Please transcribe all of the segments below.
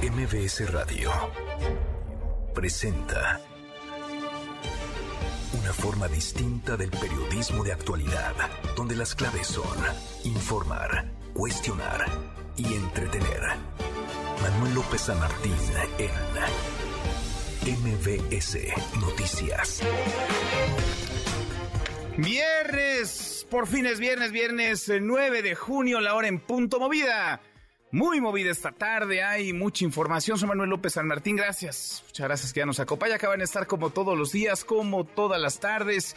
MBS Radio presenta una forma distinta del periodismo de actualidad, donde las claves son informar, cuestionar y entretener. Manuel López San Martín en MBS Noticias. Viernes, por fin es viernes, viernes 9 de junio, la hora en punto movida. Muy movida esta tarde, hay mucha información. Soy Manuel López San Martín, gracias. Muchas gracias que ya nos acompaña. Acaban de estar como todos los días, como todas las tardes.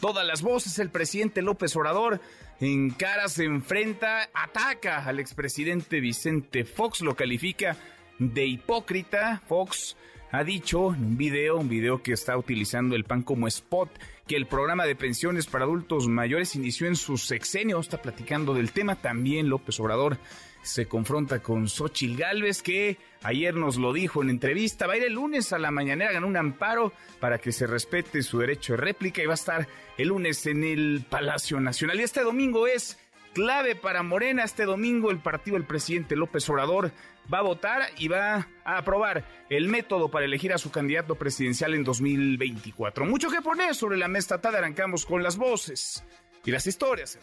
Todas las voces, el presidente López Obrador en cara se enfrenta, ataca al expresidente Vicente Fox, lo califica de hipócrita. Fox ha dicho en un video, un video que está utilizando el PAN como spot, que el programa de pensiones para adultos mayores inició en su sexenio. Está platicando del tema también López Obrador se confronta con Xochil Gálvez, que ayer nos lo dijo en entrevista, va a ir el lunes a la mañanera, ganó un amparo para que se respete su derecho de réplica y va a estar el lunes en el Palacio Nacional. Y este domingo es clave para Morena. Este domingo el partido del presidente López Obrador va a votar y va a aprobar el método para elegir a su candidato presidencial en 2024. Mucho que poner sobre la mesa tarde, arrancamos con las voces y las historias.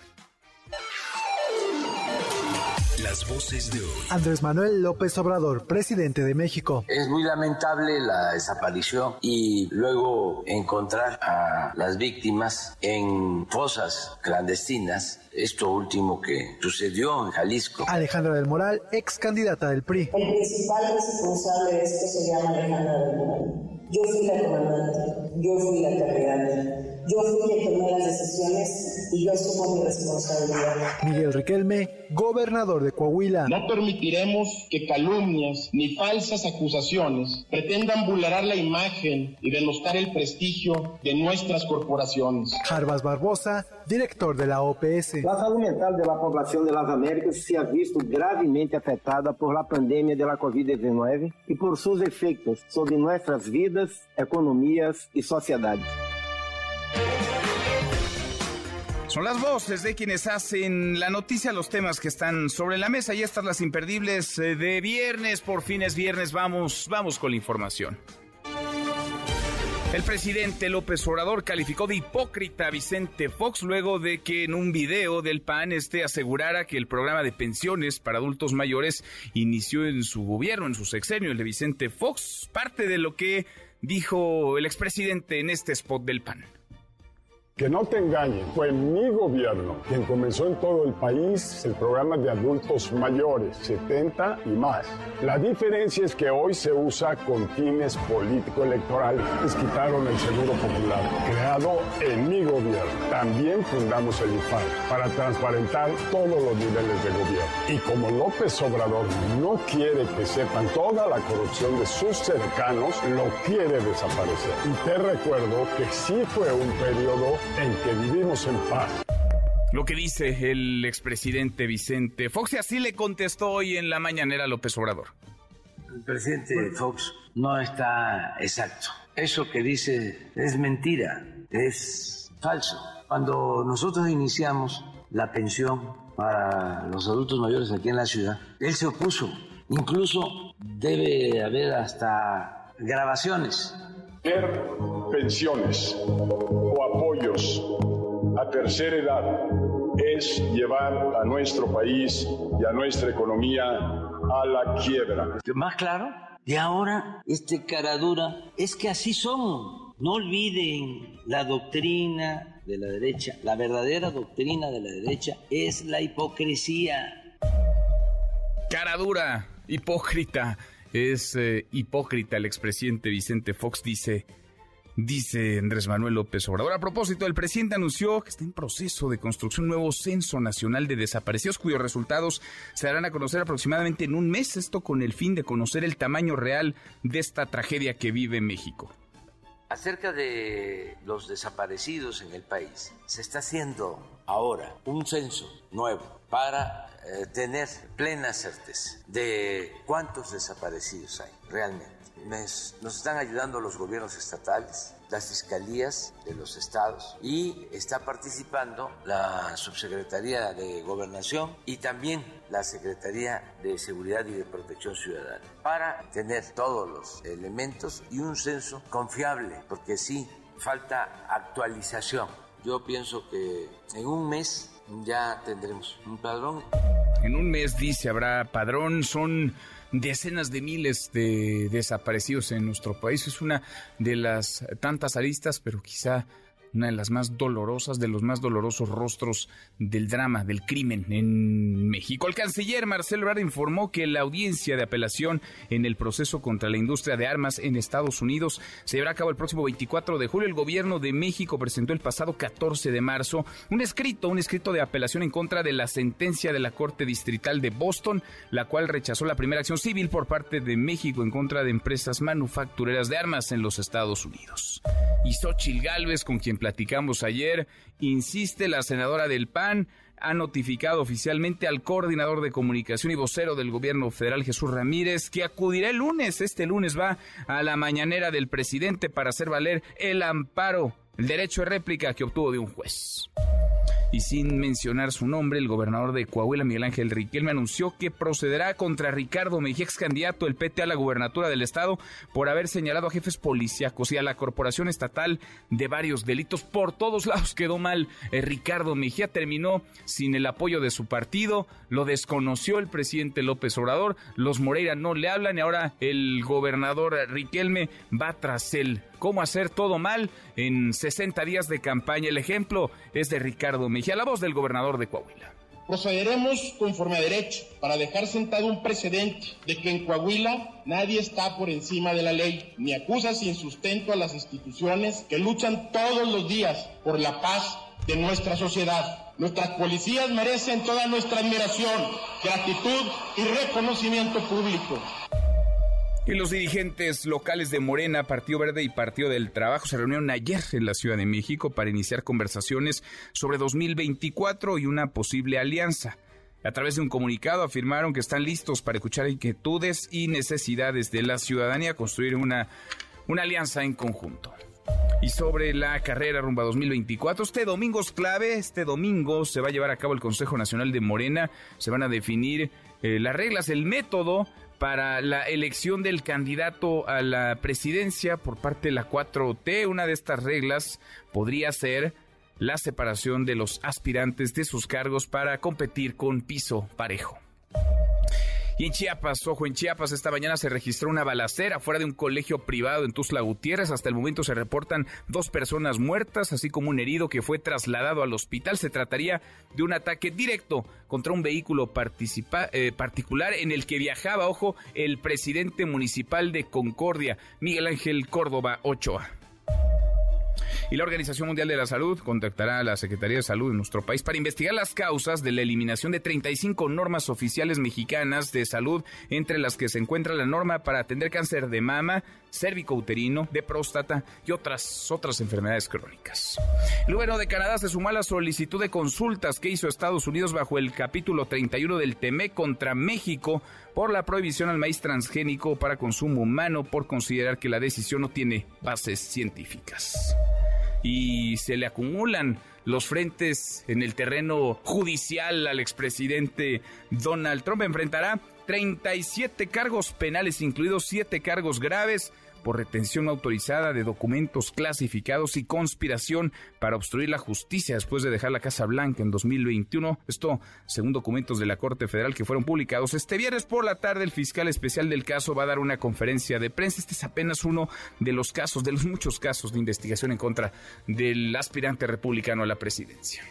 Las voces de hoy. Andrés Manuel López Obrador, presidente de México. Es muy lamentable la desaparición y luego encontrar a las víctimas en fosas clandestinas. Esto último que sucedió en Jalisco. Alejandra del Moral, ex candidata del PRI. El principal responsable de esto se llama Alejandra del Moral. Yo fui la comandante, yo fui la cargante yo fui quien tomé las decisiones y yo asumo mi responsabilidad. Miguel Riquelme, gobernador de Coahuila. No permitiremos que calumnias ni falsas acusaciones pretendan vulnerar la imagen y denostar el prestigio de nuestras corporaciones. Jarbas Barbosa, director de la OPS. La salud mental de la población de las Américas se ha visto gravemente afectada por la pandemia de la COVID-19 y por sus efectos sobre nuestras vidas, economías y sociedades. Son las voces de quienes hacen la noticia, los temas que están sobre la mesa y estas las imperdibles eh, de viernes. Por fin es viernes, vamos, vamos con la información. El presidente López Obrador calificó de hipócrita a Vicente Fox luego de que en un video del PAN este asegurara que el programa de pensiones para adultos mayores inició en su gobierno, en su sexenio, el de Vicente Fox. Parte de lo que dijo el expresidente en este spot del PAN. Que no te engañen, fue mi gobierno quien comenzó en todo el país el programa de adultos mayores, 70 y más. La diferencia es que hoy se usa con fines político-electorales. Les quitaron el Seguro Popular, creado en mi gobierno. También fundamos el IFAR para transparentar todos los niveles de gobierno. Y como López Obrador no quiere que sepan toda la corrupción de sus cercanos, lo quiere desaparecer. Y te recuerdo que sí fue un periodo en que vivimos en paz. Lo que dice el expresidente Vicente Fox y así le contestó hoy en la mañanera López Obrador. El presidente Fox no está exacto. Eso que dice es mentira, es falso. Cuando nosotros iniciamos la pensión para los adultos mayores aquí en la ciudad, él se opuso. Incluso debe haber hasta grabaciones. Pensiones apoyos a tercera edad es llevar a nuestro país y a nuestra economía a la quiebra. ¿Más claro? Y ahora, este caradura, es que así son. No olviden la doctrina de la derecha. La verdadera doctrina de la derecha es la hipocresía. Caradura, hipócrita. Es eh, hipócrita el expresidente Vicente Fox, dice dice Andrés Manuel López Obrador. A propósito, el presidente anunció que está en proceso de construcción un nuevo censo nacional de desaparecidos cuyos resultados se darán a conocer aproximadamente en un mes, esto con el fin de conocer el tamaño real de esta tragedia que vive México. Acerca de los desaparecidos en el país, se está haciendo ahora un censo nuevo para eh, tener plena certeza de cuántos desaparecidos hay realmente. nos están ayudando los gobiernos estatales, las fiscalías de los estados y está participando la Subsecretaría de Gobernación y también la Secretaría de Seguridad y de Protección Ciudadana para tener todos los elementos y un censo confiable, porque sí, falta actualización. Yo pienso que en un mes ya tendremos un padrón. En un mes, dice, habrá padrón. Son decenas de miles de desaparecidos en nuestro país. Es una de las tantas aristas, pero quizá una de las más dolorosas, de los más dolorosos rostros del drama, del crimen en México. El canciller Marcelo Ebrard informó que la audiencia de apelación en el proceso contra la industria de armas en Estados Unidos se llevará a cabo el próximo 24 de julio. El gobierno de México presentó el pasado 14 de marzo un escrito, un escrito de apelación en contra de la sentencia de la Corte Distrital de Boston, la cual rechazó la primera acción civil por parte de México en contra de empresas manufactureras de armas en los Estados Unidos. Y Xochil Gálvez, con quien platicamos ayer, insiste la senadora del PAN ha notificado oficialmente al coordinador de comunicación y vocero del gobierno federal Jesús Ramírez que acudirá el lunes, este lunes va a la mañanera del presidente para hacer valer el amparo, el derecho de réplica que obtuvo de un juez y sin mencionar su nombre, el gobernador de Coahuila, Miguel Ángel Riquelme, anunció que procederá contra Ricardo Mejía, ex candidato del PT a la gubernatura del estado, por haber señalado a jefes policíacos y a la corporación estatal de varios delitos. Por todos lados quedó mal. Eh, Ricardo Mejía terminó sin el apoyo de su partido, lo desconoció el presidente López Obrador, los Moreira no le hablan y ahora el gobernador Riquelme va tras él cómo hacer todo mal en 60 días de campaña. El ejemplo es de Ricardo Mejía, la voz del gobernador de Coahuila. Procederemos conforme a derecho para dejar sentado un precedente de que en Coahuila nadie está por encima de la ley, ni acusa sin sustento a las instituciones que luchan todos los días por la paz de nuestra sociedad. Nuestras policías merecen toda nuestra admiración, gratitud y reconocimiento público. Y los dirigentes locales de Morena, Partido Verde y Partido del Trabajo se reunieron ayer en la Ciudad de México para iniciar conversaciones sobre 2024 y una posible alianza. A través de un comunicado afirmaron que están listos para escuchar inquietudes y necesidades de la ciudadanía, construir una, una alianza en conjunto. Y sobre la carrera rumba 2024, este domingo es clave, este domingo se va a llevar a cabo el Consejo Nacional de Morena, se van a definir eh, las reglas, el método para la elección del candidato a la presidencia por parte de la 4T. Una de estas reglas podría ser la separación de los aspirantes de sus cargos para competir con piso parejo. Y en Chiapas, ojo, en Chiapas esta mañana se registró una balacera fuera de un colegio privado en Tuzla Gutiérrez. Hasta el momento se reportan dos personas muertas, así como un herido que fue trasladado al hospital. Se trataría de un ataque directo contra un vehículo eh, particular en el que viajaba, ojo, el presidente municipal de Concordia, Miguel Ángel Córdoba Ochoa. Y la Organización Mundial de la Salud contactará a la Secretaría de Salud de nuestro país para investigar las causas de la eliminación de 35 normas oficiales mexicanas de salud, entre las que se encuentra la norma para atender cáncer de mama, cérvico-uterino, de próstata y otras, otras enfermedades crónicas. El gobierno de Canadá se sumó a la solicitud de consultas que hizo Estados Unidos bajo el capítulo 31 del TEME contra México por la prohibición al maíz transgénico para consumo humano por considerar que la decisión no tiene bases científicas y se le acumulan los frentes en el terreno judicial al expresidente Donald Trump. Enfrentará 37 cargos penales, incluidos 7 cargos graves por retención autorizada de documentos clasificados y conspiración para obstruir la justicia después de dejar la Casa Blanca en 2021. Esto según documentos de la Corte Federal que fueron publicados este viernes por la tarde. El fiscal especial del caso va a dar una conferencia de prensa. Este es apenas uno de los casos, de los muchos casos de investigación en contra del aspirante republicano a la presidencia.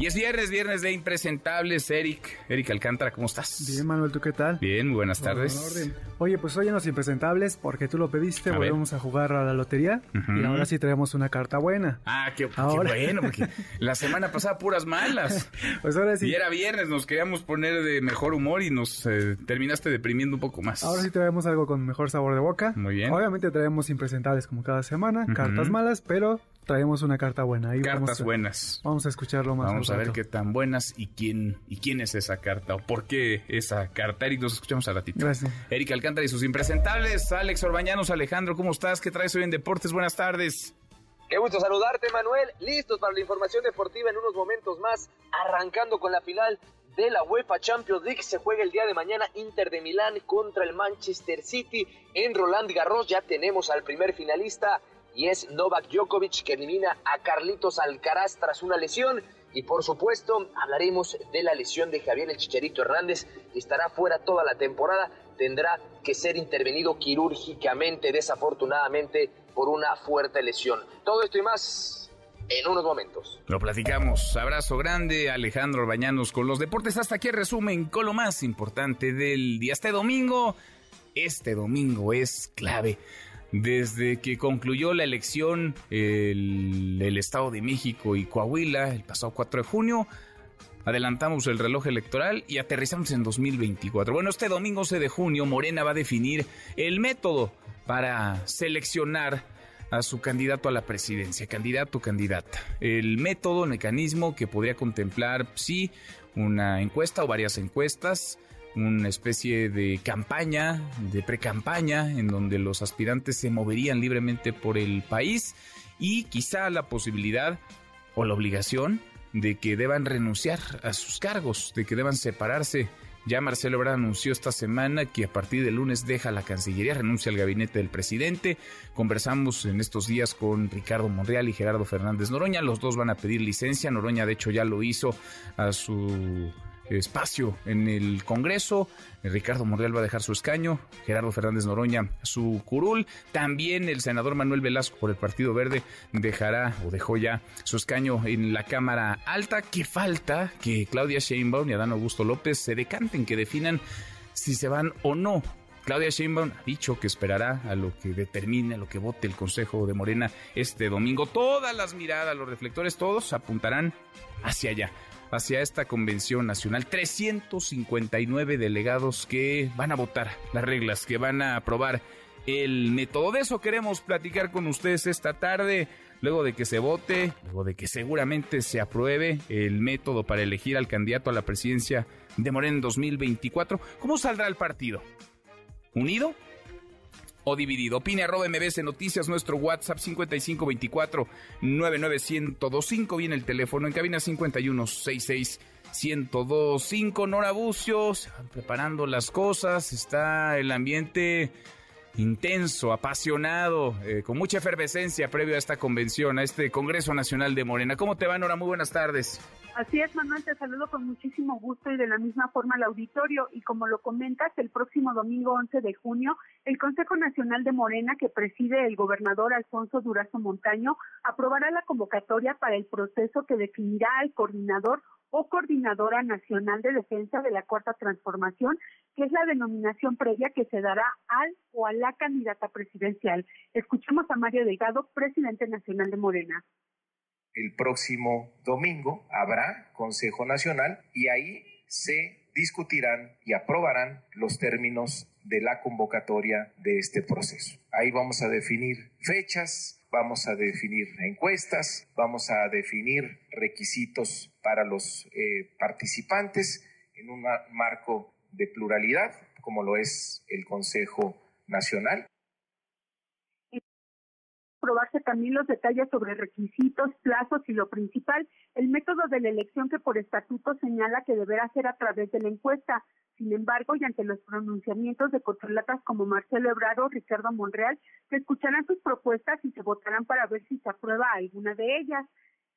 Y es viernes, viernes de impresentables. Eric, Eric Alcántara, ¿cómo estás? Bien, Manuel, ¿tú qué tal? Bien, buenas tardes. Oye, pues hoy en los impresentables, porque tú lo pediste, volvemos a jugar a la lotería. Y ahora sí traemos una carta buena. Ah, qué, bueno, porque la semana pasada puras malas. pues ahora sí. Y era viernes, nos queríamos poner de mejor humor y nos eh, terminaste deprimiendo un poco más. Ahora sí traemos algo con mejor sabor de boca. Muy bien. Obviamente traemos impresentables como cada semana, cartas malas, pero traemos una carta buena. Cartas buenas. Vamos a escucharlo más. Vamos Vamos a ver qué tan buenas y quién y quién es esa carta o por qué esa carta. Eric, nos escuchamos a ratito. Gracias. Eric Alcántara y sus impresentables. Alex Orbañanos, Alejandro, ¿cómo estás? ¿Qué traes hoy en Deportes? Buenas tardes. Qué gusto saludarte, Manuel. Listos para la información deportiva en unos momentos más, arrancando con la final de la UEFA Champions League. Se juega el día de mañana Inter de Milán contra el Manchester City en Roland Garros. Ya tenemos al primer finalista y es Novak Djokovic que elimina a Carlitos Alcaraz tras una lesión. Y por supuesto, hablaremos de la lesión de Javier El Chicharito Hernández, que estará fuera toda la temporada. Tendrá que ser intervenido quirúrgicamente, desafortunadamente, por una fuerte lesión. Todo esto y más en unos momentos. Lo platicamos. Abrazo grande, Alejandro Bañanos con los deportes. Hasta aquí resumen con lo más importante del día. Este domingo, este domingo es clave. Desde que concluyó la elección el, Estado de México y Coahuila el pasado 4 de junio, adelantamos el reloj electoral y aterrizamos en 2024. Bueno, este domingo 11 de junio Morena va a definir el método para seleccionar a su candidato a la presidencia, candidato o candidata. El método, el mecanismo que podría contemplar, sí, una encuesta o varias encuestas, una especie de campaña, de precampaña, en donde los aspirantes se moverían libremente por el país y quizá la posibilidad o la obligación de que deban renunciar a sus cargos, de que deban separarse. Ya Marcelo Ebrard anunció esta semana que a partir del lunes deja la Cancillería, renuncia al gabinete del presidente. Conversamos en estos días con Ricardo Monreal y Gerardo Fernández Noroña. Los dos van a pedir licencia. Noroña, de hecho, ya lo hizo a su espacio en el Congreso. Ricardo Monreal va a dejar su escaño, Gerardo Fernández Noroña su curul. También el senador Manuel Velasco por el Partido Verde dejará o dejó ya su escaño en la Cámara Alta. Que falta que Claudia Sheinbaum y Adán Augusto López se decanten, que definan si se van o no Claudia Sheinbaum ha dicho que esperará a lo que determine, a lo que vote el Consejo de Morena este domingo. Todas las miradas, los reflectores, todos apuntarán hacia allá, hacia esta convención nacional. 359 delegados que van a votar las reglas, que van a aprobar el método. De eso queremos platicar con ustedes esta tarde. Luego de que se vote, luego de que seguramente se apruebe el método para elegir al candidato a la presidencia de Morena en 2024, ¿cómo saldrá el partido? ¿Unido? Dividido. Opine arroba MBS Noticias, nuestro WhatsApp 5524 99125. Viene el teléfono en cabina 5166 1025. Nora Bucio, se van preparando las cosas, está el ambiente intenso, apasionado, eh, con mucha efervescencia previo a esta convención, a este Congreso Nacional de Morena. ¿Cómo te va, Nora? Muy buenas tardes. Así es, Manuel, te saludo con muchísimo gusto y de la misma forma al auditorio. Y como lo comentas, el próximo domingo 11 de junio, el Consejo Nacional de Morena, que preside el gobernador Alfonso Durazo Montaño, aprobará la convocatoria para el proceso que definirá al coordinador o Coordinadora Nacional de Defensa de la Cuarta Transformación, que es la denominación previa que se dará al o a la candidata presidencial. Escuchemos a Mario Delgado, presidente nacional de Morena. El próximo domingo habrá Consejo Nacional y ahí se discutirán y aprobarán los términos de la convocatoria de este proceso. Ahí vamos a definir fechas, vamos a definir encuestas, vamos a definir requisitos para los eh, participantes en un marco de pluralidad, como lo es el Consejo Nacional. Probarse también los detalles sobre requisitos, plazos y lo principal, el método de la elección que por estatuto señala que deberá ser a través de la encuesta. Sin embargo, y ante los pronunciamientos de corcholatas como Marcelo Ebrard o Ricardo Monreal, se escucharán sus propuestas y se votarán para ver si se aprueba alguna de ellas.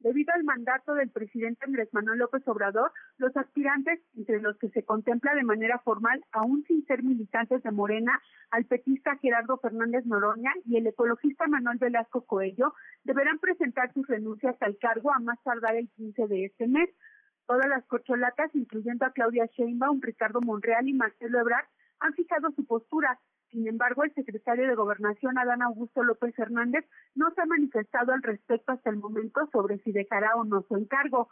Debido al mandato del presidente Andrés Manuel López Obrador, los aspirantes, entre los que se contempla de manera formal, aún sin ser militantes de Morena, al petista Gerardo Fernández Noroña y el ecologista Manuel Velasco Coello, deberán presentar sus renuncias al cargo a más tardar el 15 de este mes. Todas las corcholatas, incluyendo a Claudia Sheinbaum, Ricardo Monreal y Marcelo Ebrard, han fijado su postura. Sin embargo, el secretario de Gobernación, Adán Augusto López Hernández, no se ha manifestado al respecto hasta el momento sobre si dejará o no su encargo.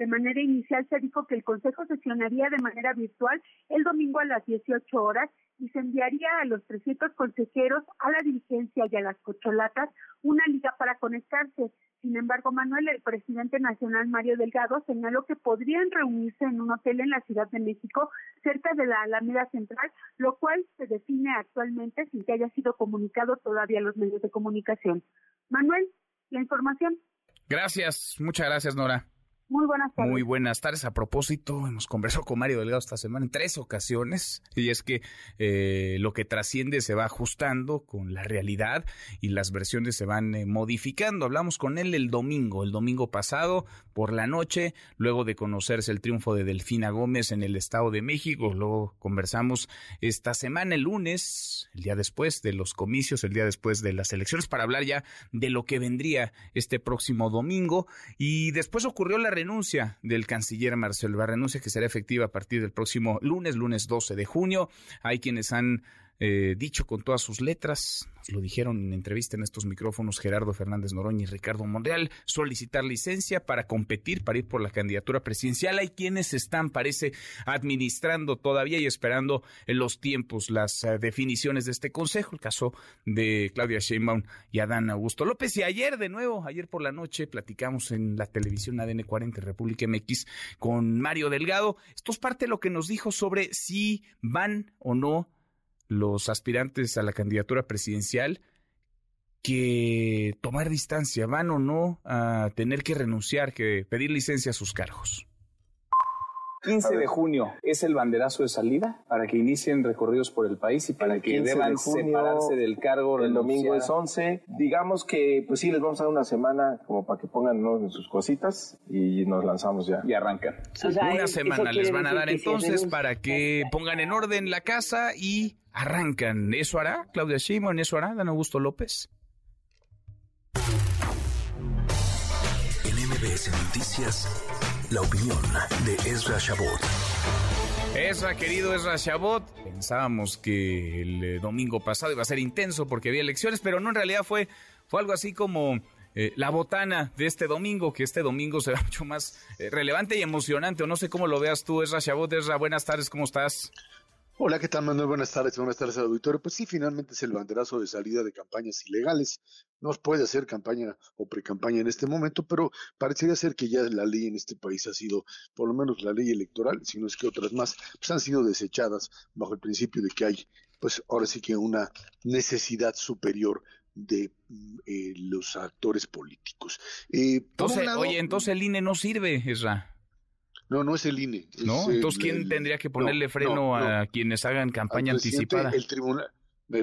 De manera inicial se dijo que el Consejo sesionaría de manera virtual el domingo a las 18 horas y se enviaría a los 300 consejeros, a la dirigencia y a las cocholatas una liga para conectarse. Sin embargo, Manuel, el presidente nacional Mario Delgado señaló que podrían reunirse en un hotel en la Ciudad de México, cerca de la Alameda Central, lo cual se define actualmente sin que haya sido comunicado todavía a los medios de comunicación. Manuel, la información. Gracias, muchas gracias, Nora. Muy buenas tardes. Muy buenas tardes. A propósito, hemos conversado con Mario Delgado esta semana en tres ocasiones y es que eh, lo que trasciende se va ajustando con la realidad y las versiones se van eh, modificando. Hablamos con él el domingo, el domingo pasado por la noche, luego de conocerse el triunfo de Delfina Gómez en el Estado de México. Luego conversamos esta semana, el lunes, el día después de los comicios, el día después de las elecciones, para hablar ya de lo que vendría este próximo domingo. Y después ocurrió la renuncia del canciller Marcelo la renuncia que será efectiva a partir del próximo lunes, lunes 12 de junio. Hay quienes han eh, dicho con todas sus letras, nos lo dijeron en entrevista en estos micrófonos Gerardo Fernández Noroña y Ricardo Monreal, solicitar licencia para competir, para ir por la candidatura presidencial. Hay quienes están, parece, administrando todavía y esperando los tiempos las uh, definiciones de este consejo, el caso de Claudia Sheinbaum y Adán Augusto López. Y ayer, de nuevo, ayer por la noche, platicamos en la televisión ADN 40 República MX con Mario Delgado. Esto es parte de lo que nos dijo sobre si van o no los aspirantes a la candidatura presidencial que tomar distancia, van o no a tener que renunciar, que pedir licencia a sus cargos. 15 de junio es el banderazo de salida para que inicien recorridos por el país y para que deban separarse del cargo. El domingo es 11. Digamos que, pues sí, les vamos a dar una semana como para que pongan en sus cositas y nos lanzamos ya. Y arrancan. O sea, una semana les van a dar entonces para que pongan en orden la casa y arrancan. ¿Eso hará Claudia Sheinbaum? ¿Eso hará Dan Augusto López? En MBS Noticias, la opinión de Ezra Shabot. Ezra, querido Ezra Shabot, pensábamos que el eh, domingo pasado iba a ser intenso porque había elecciones, pero no, en realidad fue, fue algo así como eh, la botana de este domingo, que este domingo será mucho más eh, relevante y emocionante, o no sé cómo lo veas tú, Ezra Shabot. Ezra, buenas tardes, ¿cómo estás? Hola, ¿qué tal, Manuel? Buenas tardes, buenas tardes al auditorio. Pues sí, finalmente es el banderazo de salida de campañas ilegales. No puede hacer campaña o precampaña en este momento, pero parecería ser que ya la ley en este país ha sido, por lo menos la ley electoral, si no es que otras más, pues han sido desechadas bajo el principio de que hay, pues ahora sí que una necesidad superior de eh, los actores políticos. Eh, entonces, oye, entonces el INE no sirve, Isra. No, no es el INE. ¿No? Entonces, ¿quién tendría que ponerle freno a quienes hagan campaña anticipada? El tribunal,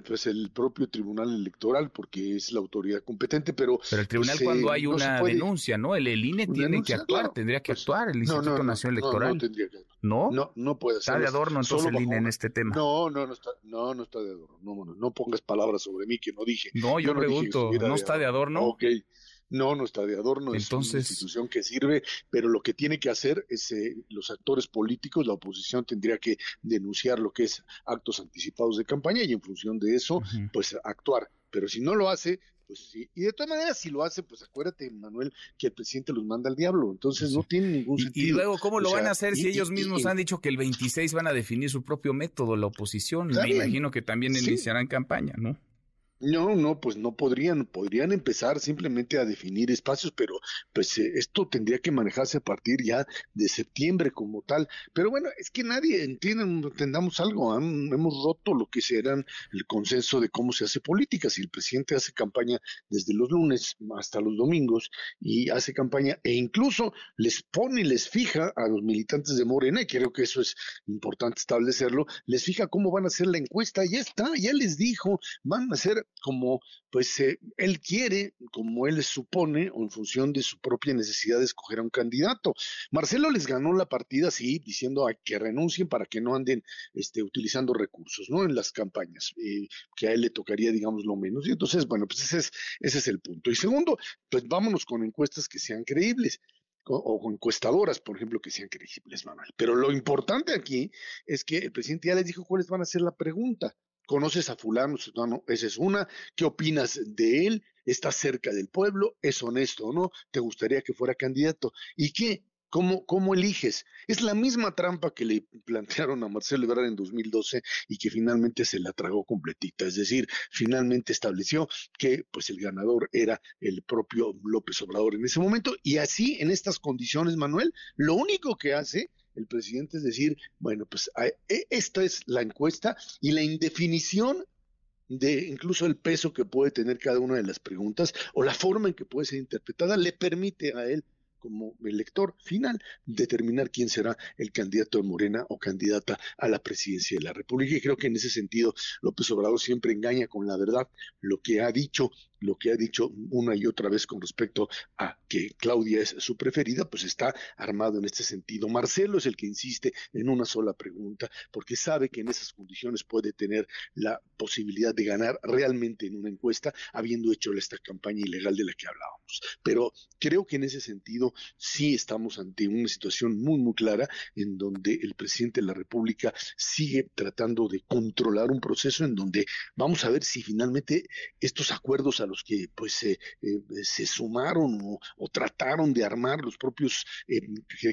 pues el propio Tribunal Electoral, porque es la autoridad competente, pero... Pero el tribunal pues, cuando hay una denuncia, ¿no? El, INE tiene que actuar, tendría que pues, actuar, el Instituto Nacional Electoral. No, tendría que ¿No? No, no puede ser. Está de adorno entonces el INE en este tema. No, no, no está, no, no está de adorno. No, no, no pongas palabras sobre mí que no dije. No, yo, pregunto, ¿no está de adorno? Ok. No, no está de adorno, Entonces, es una institución que sirve, pero lo que tiene que hacer es eh, los actores políticos, la oposición tendría que denunciar lo que es actos anticipados de campaña y en función de eso, pues actuar. Pero si no lo hace, pues sí. Y de todas maneras, si lo hace, pues acuérdate, Manuel, que el presidente los manda al diablo. Entonces no tiene ningún sentido. Y, luego, ¿cómo lo van a hacer si ellos mismos han dicho que el 26 van a definir su propio método, la oposición? Me imagino que también iniciarán campaña, ¿no? No, no, pues no podrían, podrían empezar simplemente a definir espacios, pero pues eh, esto tendría que manejarse a partir ya de septiembre como tal. Pero bueno, es que nadie entiende, entendamos algo, hemos roto lo que será el consenso de cómo se hace política. Si el presidente hace campaña desde los lunes hasta los domingos y hace campaña e incluso les pone, les fija a los militantes de Morena, y creo que eso es importante establecerlo, les fija cómo van a hacer la encuesta, ya está, ya les dijo, van a hacer como pues eh, él quiere, como él supone, o en función de su propia necesidad de escoger a un candidato. Marcelo les ganó la partida, sí, diciendo a que renuncien para que no anden este, utilizando recursos, ¿no? En las campañas, eh, que a él le tocaría, digamos, lo menos. Y entonces, bueno, pues ese es, ese es el punto. Y segundo, pues vámonos con encuestas que sean creíbles o con encuestadoras, por ejemplo, que sean creíbles, Manuel. Pero lo importante aquí es que el presidente ya les dijo cuáles van a ser la pregunta. ¿Conoces a fulano? No, esa es una. ¿Qué opinas de él? ¿Está cerca del pueblo? ¿Es honesto o no? ¿Te gustaría que fuera candidato? ¿Y qué? ¿Cómo, ¿Cómo eliges? Es la misma trampa que le plantearon a Marcelo Ebrard en 2012 y que finalmente se la tragó completita. Es decir, finalmente estableció que pues el ganador era el propio López Obrador en ese momento. Y así, en estas condiciones, Manuel, lo único que hace el presidente es decir, bueno, pues e, esta es la encuesta y la indefinición de incluso el peso que puede tener cada una de las preguntas o la forma en que puede ser interpretada le permite a él como elector final determinar quién será el candidato de Morena o candidata a la presidencia de la República. Y creo que en ese sentido López Obrador siempre engaña con la verdad. Lo que ha dicho lo que ha dicho una y otra vez con respecto a que Claudia es su preferida, pues está armado en este sentido. Marcelo es el que insiste en una sola pregunta, porque sabe que en esas condiciones puede tener la posibilidad de ganar realmente en una encuesta, habiendo hecho esta campaña ilegal de la que hablábamos. Pero creo que en ese sentido sí estamos ante una situación muy, muy clara en donde el presidente de la República sigue tratando de controlar un proceso en donde vamos a ver si finalmente estos acuerdos los que pues se eh, sumaron o, trataron de armar los propios eh,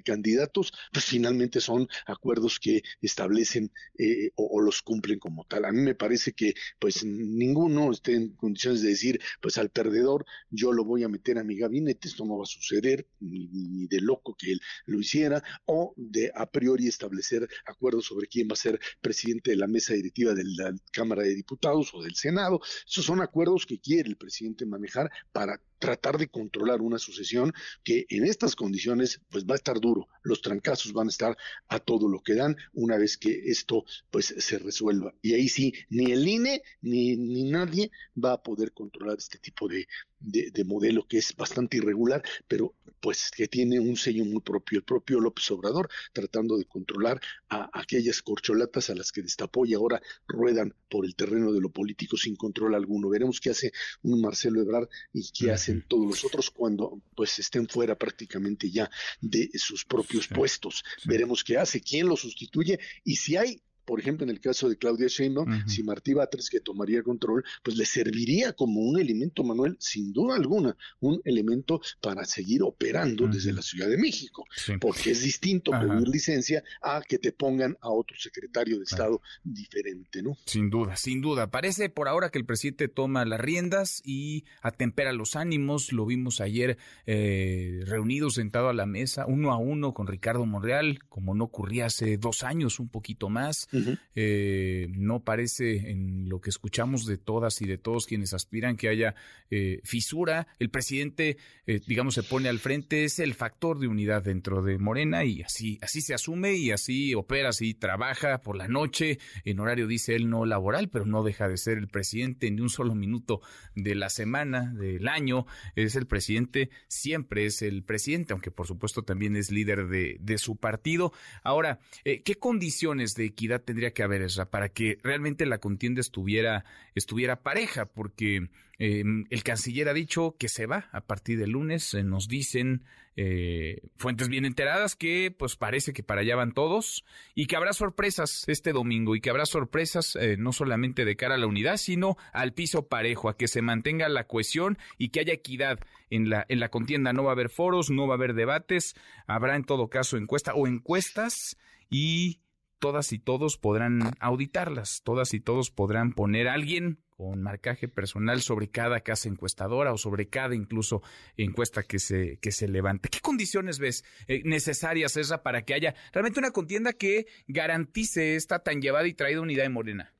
candidatos, pues finalmente son acuerdos que establecen eh, o, los cumplen como tal. A mí me parece que pues ninguno esté en condiciones de decir pues al perdedor yo lo voy a meter a mi gabinete, esto no va a suceder, ni, de loco que él lo hiciera, o de a priori establecer acuerdos sobre quién va a ser presidente de la mesa directiva de la Cámara de Diputados o del Senado. Esos son acuerdos que quiere el presidente manejar para tratar de controlar una sucesión que en estas condiciones pues va a estar duro. Los trancazos van a estar a todo lo que dan una vez que esto pues se resuelva. Y ahí sí, ni el INE ni, ni nadie va a poder controlar este tipo de, de, modelo que es bastante irregular, pero pues que tiene un sello muy propio, el propio López Obrador, tratando de controlar a aquellas corcholatas a las que destapó y ahora ruedan por el terreno de lo político sin control alguno. Veremos qué hace un Marcelo Ebrard y qué todos los otros cuando pues estén fuera prácticamente ya de sus propios puestos. Veremos qué hace, quién lo sustituye y si hay por ejemplo, en el caso de Claudia Sheinbaum, si Martí Batres, que tomaría control, pues le serviría como un elemento, Manuel, sin duda alguna, un elemento para seguir operando desde la Ciudad de México, porque es distinto pedir licencia a que te pongan a otro secretario de Estado diferente, ¿no? Sin duda, sin duda. Parece por ahora que el presidente toma las riendas y atempera los ánimos. Lo vimos ayer eh, reunido, sentado a la mesa, uno a uno con Ricardo Monreal, como no ocurría hace dos años, un poquito más. Eh, no parece en lo que escuchamos de todas y de todos quienes aspiran que haya eh, fisura. El presidente, eh, digamos, se pone al frente, es el factor de unidad dentro de Morena y así, así se asume y así opera, así trabaja por la noche, en horario dice él no laboral, pero no deja de ser el presidente ni un solo minuto de la semana, del año. Es el presidente, siempre es el presidente, aunque por supuesto también es líder de, de su partido. Ahora, ¿qué condiciones de equidad tendría que haber esa para que realmente la contienda estuviera, estuviera pareja, porque em, el canciller ha dicho que se va a partir del lunes, eh, nos dicen eh, fuentes bien enteradas que pues parece que para allá van todos y que habrá sorpresas este domingo y que habrá sorpresas eh, no solamente de cara a la unidad, sino al piso parejo, a que se mantenga la cohesión y que haya equidad en la, en la contienda. No va a haber foros, no va a haber debates, habrá en todo caso encuesta o encuestas y todas y todos podrán auditarlas, todas y todos podrán poner a alguien con marcaje personal sobre cada casa encuestadora o sobre cada incluso encuesta que se, que se levante. ¿Qué condiciones ves eh, necesarias, esa para que haya realmente una contienda que garantice esta tan llevada y traída unidad de Morena?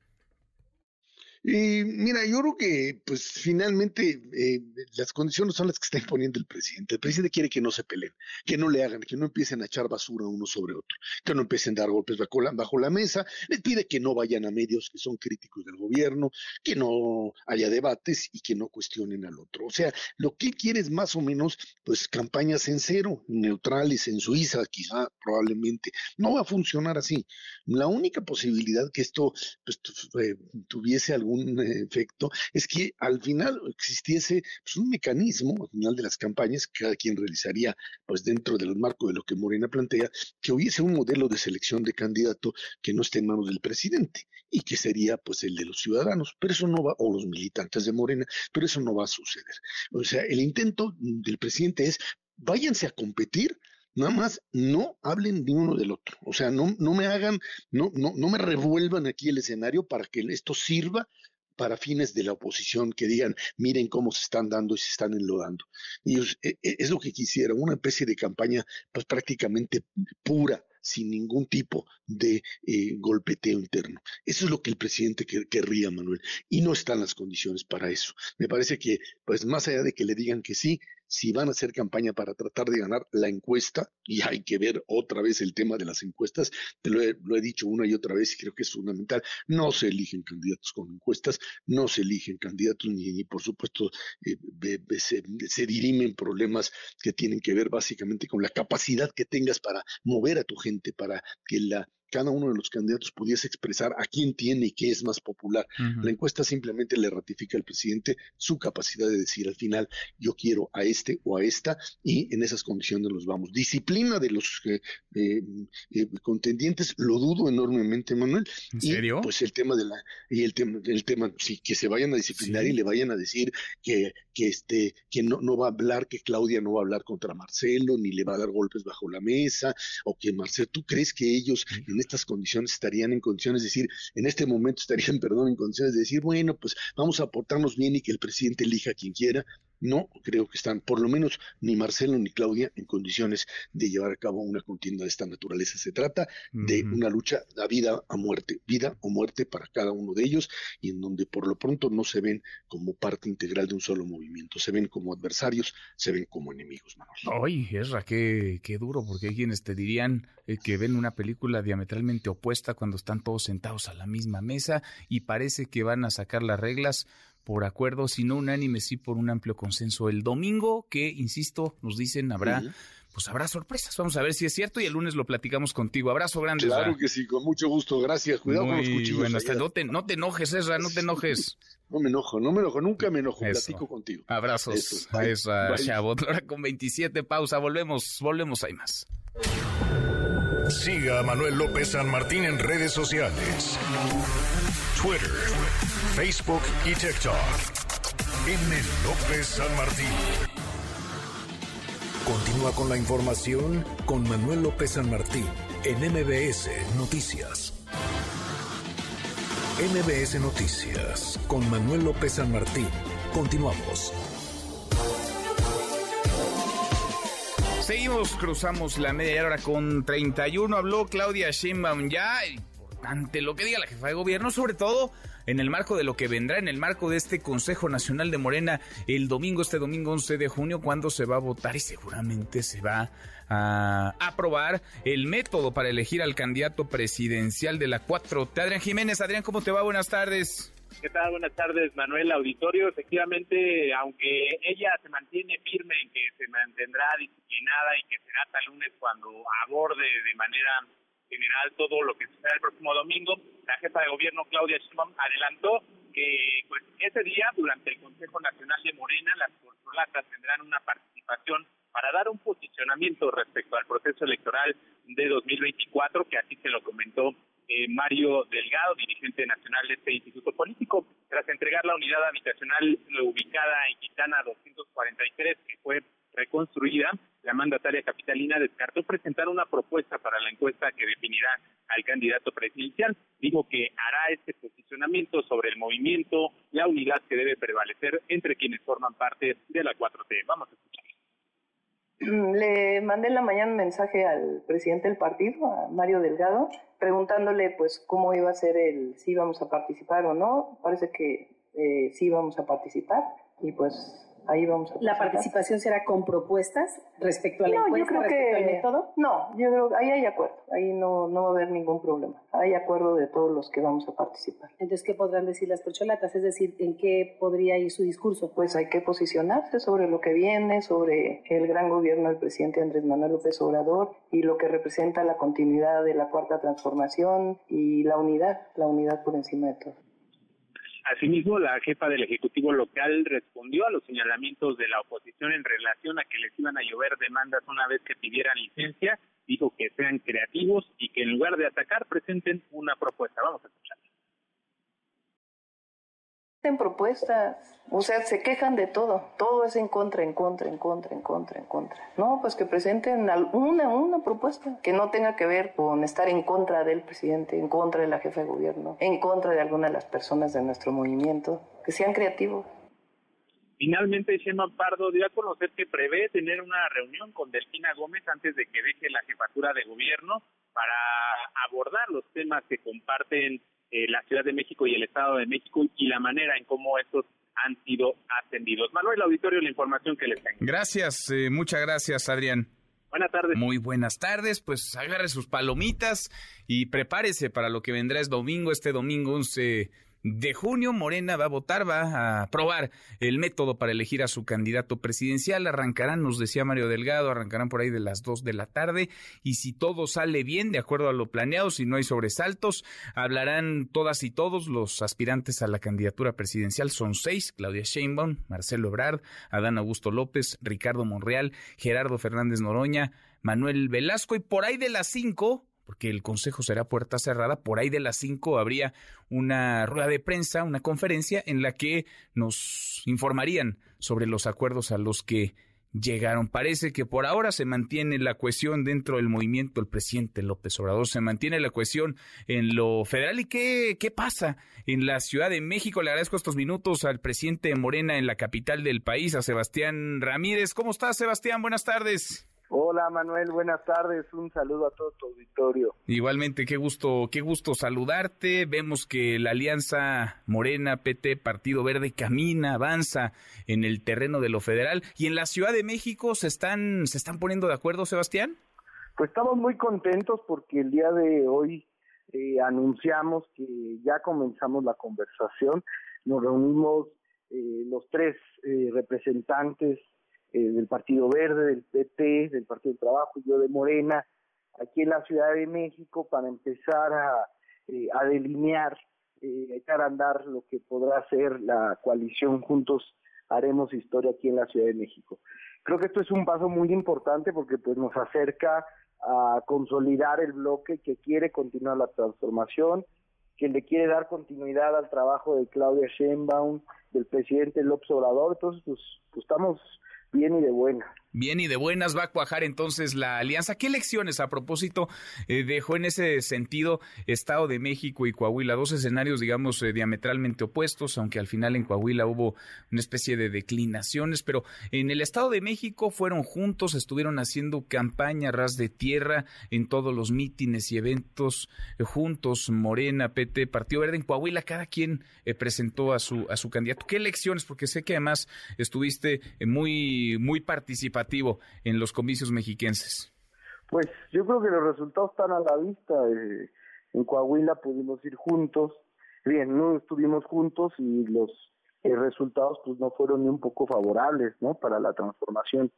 Y mira, yo creo que pues finalmente eh, las condiciones son las que está imponiendo el presidente. El presidente quiere que no se peleen, que no le hagan, que no empiecen a echar basura uno sobre otro, que no empiecen a dar golpes bajo la, bajo la mesa, les pide que no vayan a medios que son críticos del gobierno, que no haya debates y que no cuestionen al otro. O sea, lo que quiere es más o menos pues campañas en cero, neutrales, en Suiza quizá, probablemente. No va a funcionar así. La única posibilidad que esto pues, eh, tuviese algún un efecto, es que al final existiese pues, un mecanismo, al final de las campañas, que cada quien realizaría pues dentro del marco de lo que Morena plantea, que hubiese un modelo de selección de candidato que no esté en manos del presidente y que sería pues el de los ciudadanos, pero eso no va, o los militantes de Morena, pero eso no va a suceder. O sea, el intento del presidente es váyanse a competir Nada más no hablen de uno del otro. O sea, no, no me hagan, no, no, no me revuelvan aquí el escenario para que esto sirva para fines de la oposición que digan, miren cómo se están dando y se están enlodando. Y es, e, e, es lo que quisieran, una especie de campaña pues prácticamente pura, sin ningún tipo de eh, golpeteo interno. Eso es lo que el presidente querría, Manuel, y no están las condiciones para eso. Me parece que, pues más allá de que le digan que sí, si van a hacer campaña para tratar de ganar la encuesta, y hay que ver otra vez el tema de las encuestas, te lo he, dicho una y otra vez y creo que es fundamental, no se eligen candidatos con encuestas, no se eligen candidatos ni, por supuesto eh, se dirimen problemas que tienen que ver básicamente con la capacidad que tengas para mover a tu gente, para que la cada uno de los candidatos pudiese expresar a quién tiene y qué es más popular. La encuesta simplemente le ratifica al presidente su capacidad de decir al final, yo quiero a este o a esta, y en esas condiciones los vamos. Disciplina de los eh, eh, eh, contendientes, lo dudo enormemente, Manuel. ¿En serio? pues el tema de la, y el tema, el tema, sí, que se vayan a disciplinar y le vayan a decir que, que este, que no, no va a hablar, que Claudia no va a hablar contra Marcelo, ni le va a dar golpes bajo la mesa, o que Marcelo, ¿tú crees que ellos en estas condiciones estarían en condiciones de decir, en este momento estarían, perdón, en condiciones de decir, bueno, pues vamos a portarnos bien y que el presidente elija quien quiera. No creo que están, por lo menos, ni Marcelo ni Claudia en condiciones de llevar a cabo una contienda de esta naturaleza. Se trata de una lucha a vida a muerte, vida o muerte para cada uno de ellos, y en donde por lo pronto no se ven como parte integral de un solo movimiento, se ven como adversarios, se ven como enemigos, Manuel. Ay, Esra, qué, qué duro, porque hay quienes te dirían eh, que ven una película diametralmente opuesta cuando están todos sentados a la misma mesa y parece que van a sacar las reglas por acuerdo, si no unánime, sí por un amplio consenso. El domingo, que, insisto, nos dicen, habrá... Pues habrá sorpresas, vamos a ver si es cierto y el lunes lo platicamos contigo. Abrazo grande. Claro que sí, con mucho gusto, gracias. Cuidado con los cuchillos. Bueno, hasta no, te, no te enojes, Ezra, no te enojes. No me enojo, no me enojo, nunca me enojo, platico contigo. Abrazos a esa Chabot. Ahora con 27, pausa, volvemos, volvemos, hay más. Siga a Manuel López San Martín en redes sociales. Twitter, Facebook y TikTok. M. López San Martín. Continúa con la información con Manuel López San Martín en MBS Noticias. MBS Noticias con Manuel López San Martín. Continuamos. Seguimos, cruzamos la media hora con 31. Habló Claudia Sheinbaum ya. Importante lo que diga la jefa de gobierno, sobre todo en el marco de lo que vendrá, en el marco de este Consejo Nacional de Morena el domingo, este domingo 11 de junio, cuando se va a votar y seguramente se va a aprobar el método para elegir al candidato presidencial de la 4T. Adrián Jiménez, Adrián, ¿cómo te va? Buenas tardes. ¿Qué tal? Buenas tardes, Manuel Auditorio. Efectivamente, aunque ella se mantiene firme en que se mantendrá disciplinada y que será hasta lunes cuando aborde de manera general todo lo que suceda el próximo domingo, la jefa de gobierno Claudia Sheinbaum adelantó que pues ese día durante el Consejo Nacional de Morena las corcholatas tendrán una participación para dar un posicionamiento respecto al proceso electoral de 2024 que así se lo comentó eh, Mario Delgado, dirigente nacional de este instituto político, tras entregar la unidad habitacional ubicada en Quintana 243, que fue reconstruida, la mandataria capitalina descartó presentar una propuesta para la encuesta que definirá al candidato presidencial. Dijo que hará este posicionamiento sobre el movimiento, la unidad que debe prevalecer entre quienes forman parte de la 4T. Vamos a escuchar. Le mandé en la mañana un mensaje al presidente del partido, a Mario Delgado, preguntándole pues cómo iba a ser el, si íbamos a participar o no. Parece que eh, sí íbamos a participar y pues ahí vamos a ¿La participación será con propuestas respecto a la no, yo creo que, al método? No, yo creo que ahí hay acuerdo, ahí no, no va a haber ningún problema. Hay acuerdo de todos los que vamos a participar. Entonces, ¿qué podrán decir las porcholatas? Es decir, ¿en qué podría ir su discurso? Pues hay que posicionarse sobre lo que viene, sobre el gran gobierno del presidente Andrés Manuel López Obrador y lo que representa la continuidad de la cuarta transformación y la unidad, la unidad por encima de todo. Asimismo, la jefa del Ejecutivo local respondió a los señalamientos de la oposición en relación a que les iban a llover demandas una vez que pidieran licencia. Dijo que sean creativos y que en lugar de atacar presenten una propuesta. Vamos a escuchar. En propuestas, o sea, se quejan de todo, todo es en contra, en contra, en contra, en contra, en contra. No, pues que presenten una, una propuesta que no tenga que ver con estar en contra del presidente, en contra de la jefa de gobierno, en contra de alguna de las personas de nuestro movimiento, que sean creativos. Finalmente, Shema Pardo dio a conocer que prevé tener una reunión con Delfina Gómez antes de que deje la jefatura de gobierno para abordar los temas que comparten eh, la Ciudad de México y el Estado de México y la manera en cómo estos han sido atendidos. Manuel Auditorio, la información que les tengo. Gracias, eh, muchas gracias, Adrián. Buenas tardes. Muy buenas tardes. Pues agarre sus palomitas y prepárese para lo que vendrá es domingo, este domingo 11 de junio, Morena va a votar, va a aprobar el método para elegir a su candidato presidencial. Arrancarán, nos decía Mario Delgado, arrancarán por ahí de las dos de la tarde y si todo sale bien, de acuerdo a lo planeado, si no hay sobresaltos, hablarán todas y todos los aspirantes a la candidatura presidencial. Son seis, Claudia Sheinbaum, Marcelo Ebrard, Adán Augusto López, Ricardo Monreal, Gerardo Fernández Noroña, Manuel Velasco y por ahí de las cinco porque el Consejo será puerta cerrada. Por ahí de las cinco habría una rueda de prensa, una conferencia en la que nos informarían sobre los acuerdos a los que llegaron. Parece que por ahora se mantiene la cohesión dentro del movimiento del presidente López Obrador, se mantiene la cohesión en lo federal. ¿Y qué, qué pasa en la Ciudad de México? Le agradezco estos minutos al presidente Morena en la capital del país, a Sebastián Ramírez. ¿Cómo estás, Sebastián? Buenas tardes. Hola Manuel, buenas tardes, un saludo a todo tu auditorio. Igualmente, qué gusto, qué gusto saludarte. Vemos que la alianza Morena, PT, Partido Verde camina, avanza en el terreno de lo federal y en la Ciudad de México se están, se están poniendo de acuerdo, Sebastián. Pues estamos muy contentos porque el día de hoy eh, anunciamos que ya comenzamos la conversación. Nos reunimos eh, los tres eh, representantes eh, del Partido Verde, del PP, del Partido del Trabajo yo de Morena, aquí en la Ciudad de México para empezar a, eh, a delinear, eh, echar a andar lo que podrá ser la coalición Juntos Haremos Historia aquí en la Ciudad de México. Creo que esto es un paso muy importante porque pues nos acerca a consolidar el bloque que quiere continuar la transformación, que le quiere dar continuidad al trabajo de Claudia Sheinbaum, del presidente López Obrador. Entonces, pues, pues estamos bien y de buenas. Bien y de buenas va a cuajar entonces la alianza. ¿Qué elecciones a propósito eh, dejó en ese sentido Estado de México y Coahuila? Dos escenarios, digamos, eh, diametralmente opuestos, aunque al final en Coahuila hubo una especie de declinaciones, pero en el Estado de México fueron juntos, estuvieron haciendo campaña ras de tierra en todos los mítines y eventos eh, juntos, Morena, PT, Partido Verde. En Coahuila cada quien presentó a su, a su candidato. ¿Qué elecciones? Porque sé que además estuviste muy, muy participativo en los comicios mexiquenses? Pues yo creo que los resultados están a la vista. Eh, en Coahuila pudimos ir juntos, bien, no estuvimos juntos y los eh, resultados pues no fueron ni un poco favorables, ¿no? Para la transformación.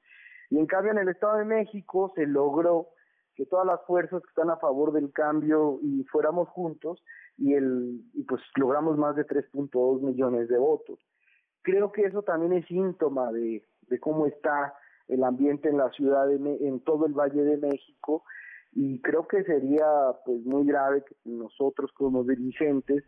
Y en cambio en el Estado de México se logró que todas las fuerzas que están a favor del cambio y fuéramos juntos y el y pues logramos más de 3.2 millones de votos. Creo que eso también es síntoma de, de cómo está el ambiente en la ciudad, de, en todo el Valle de México, y creo que sería pues muy grave que nosotros como dirigentes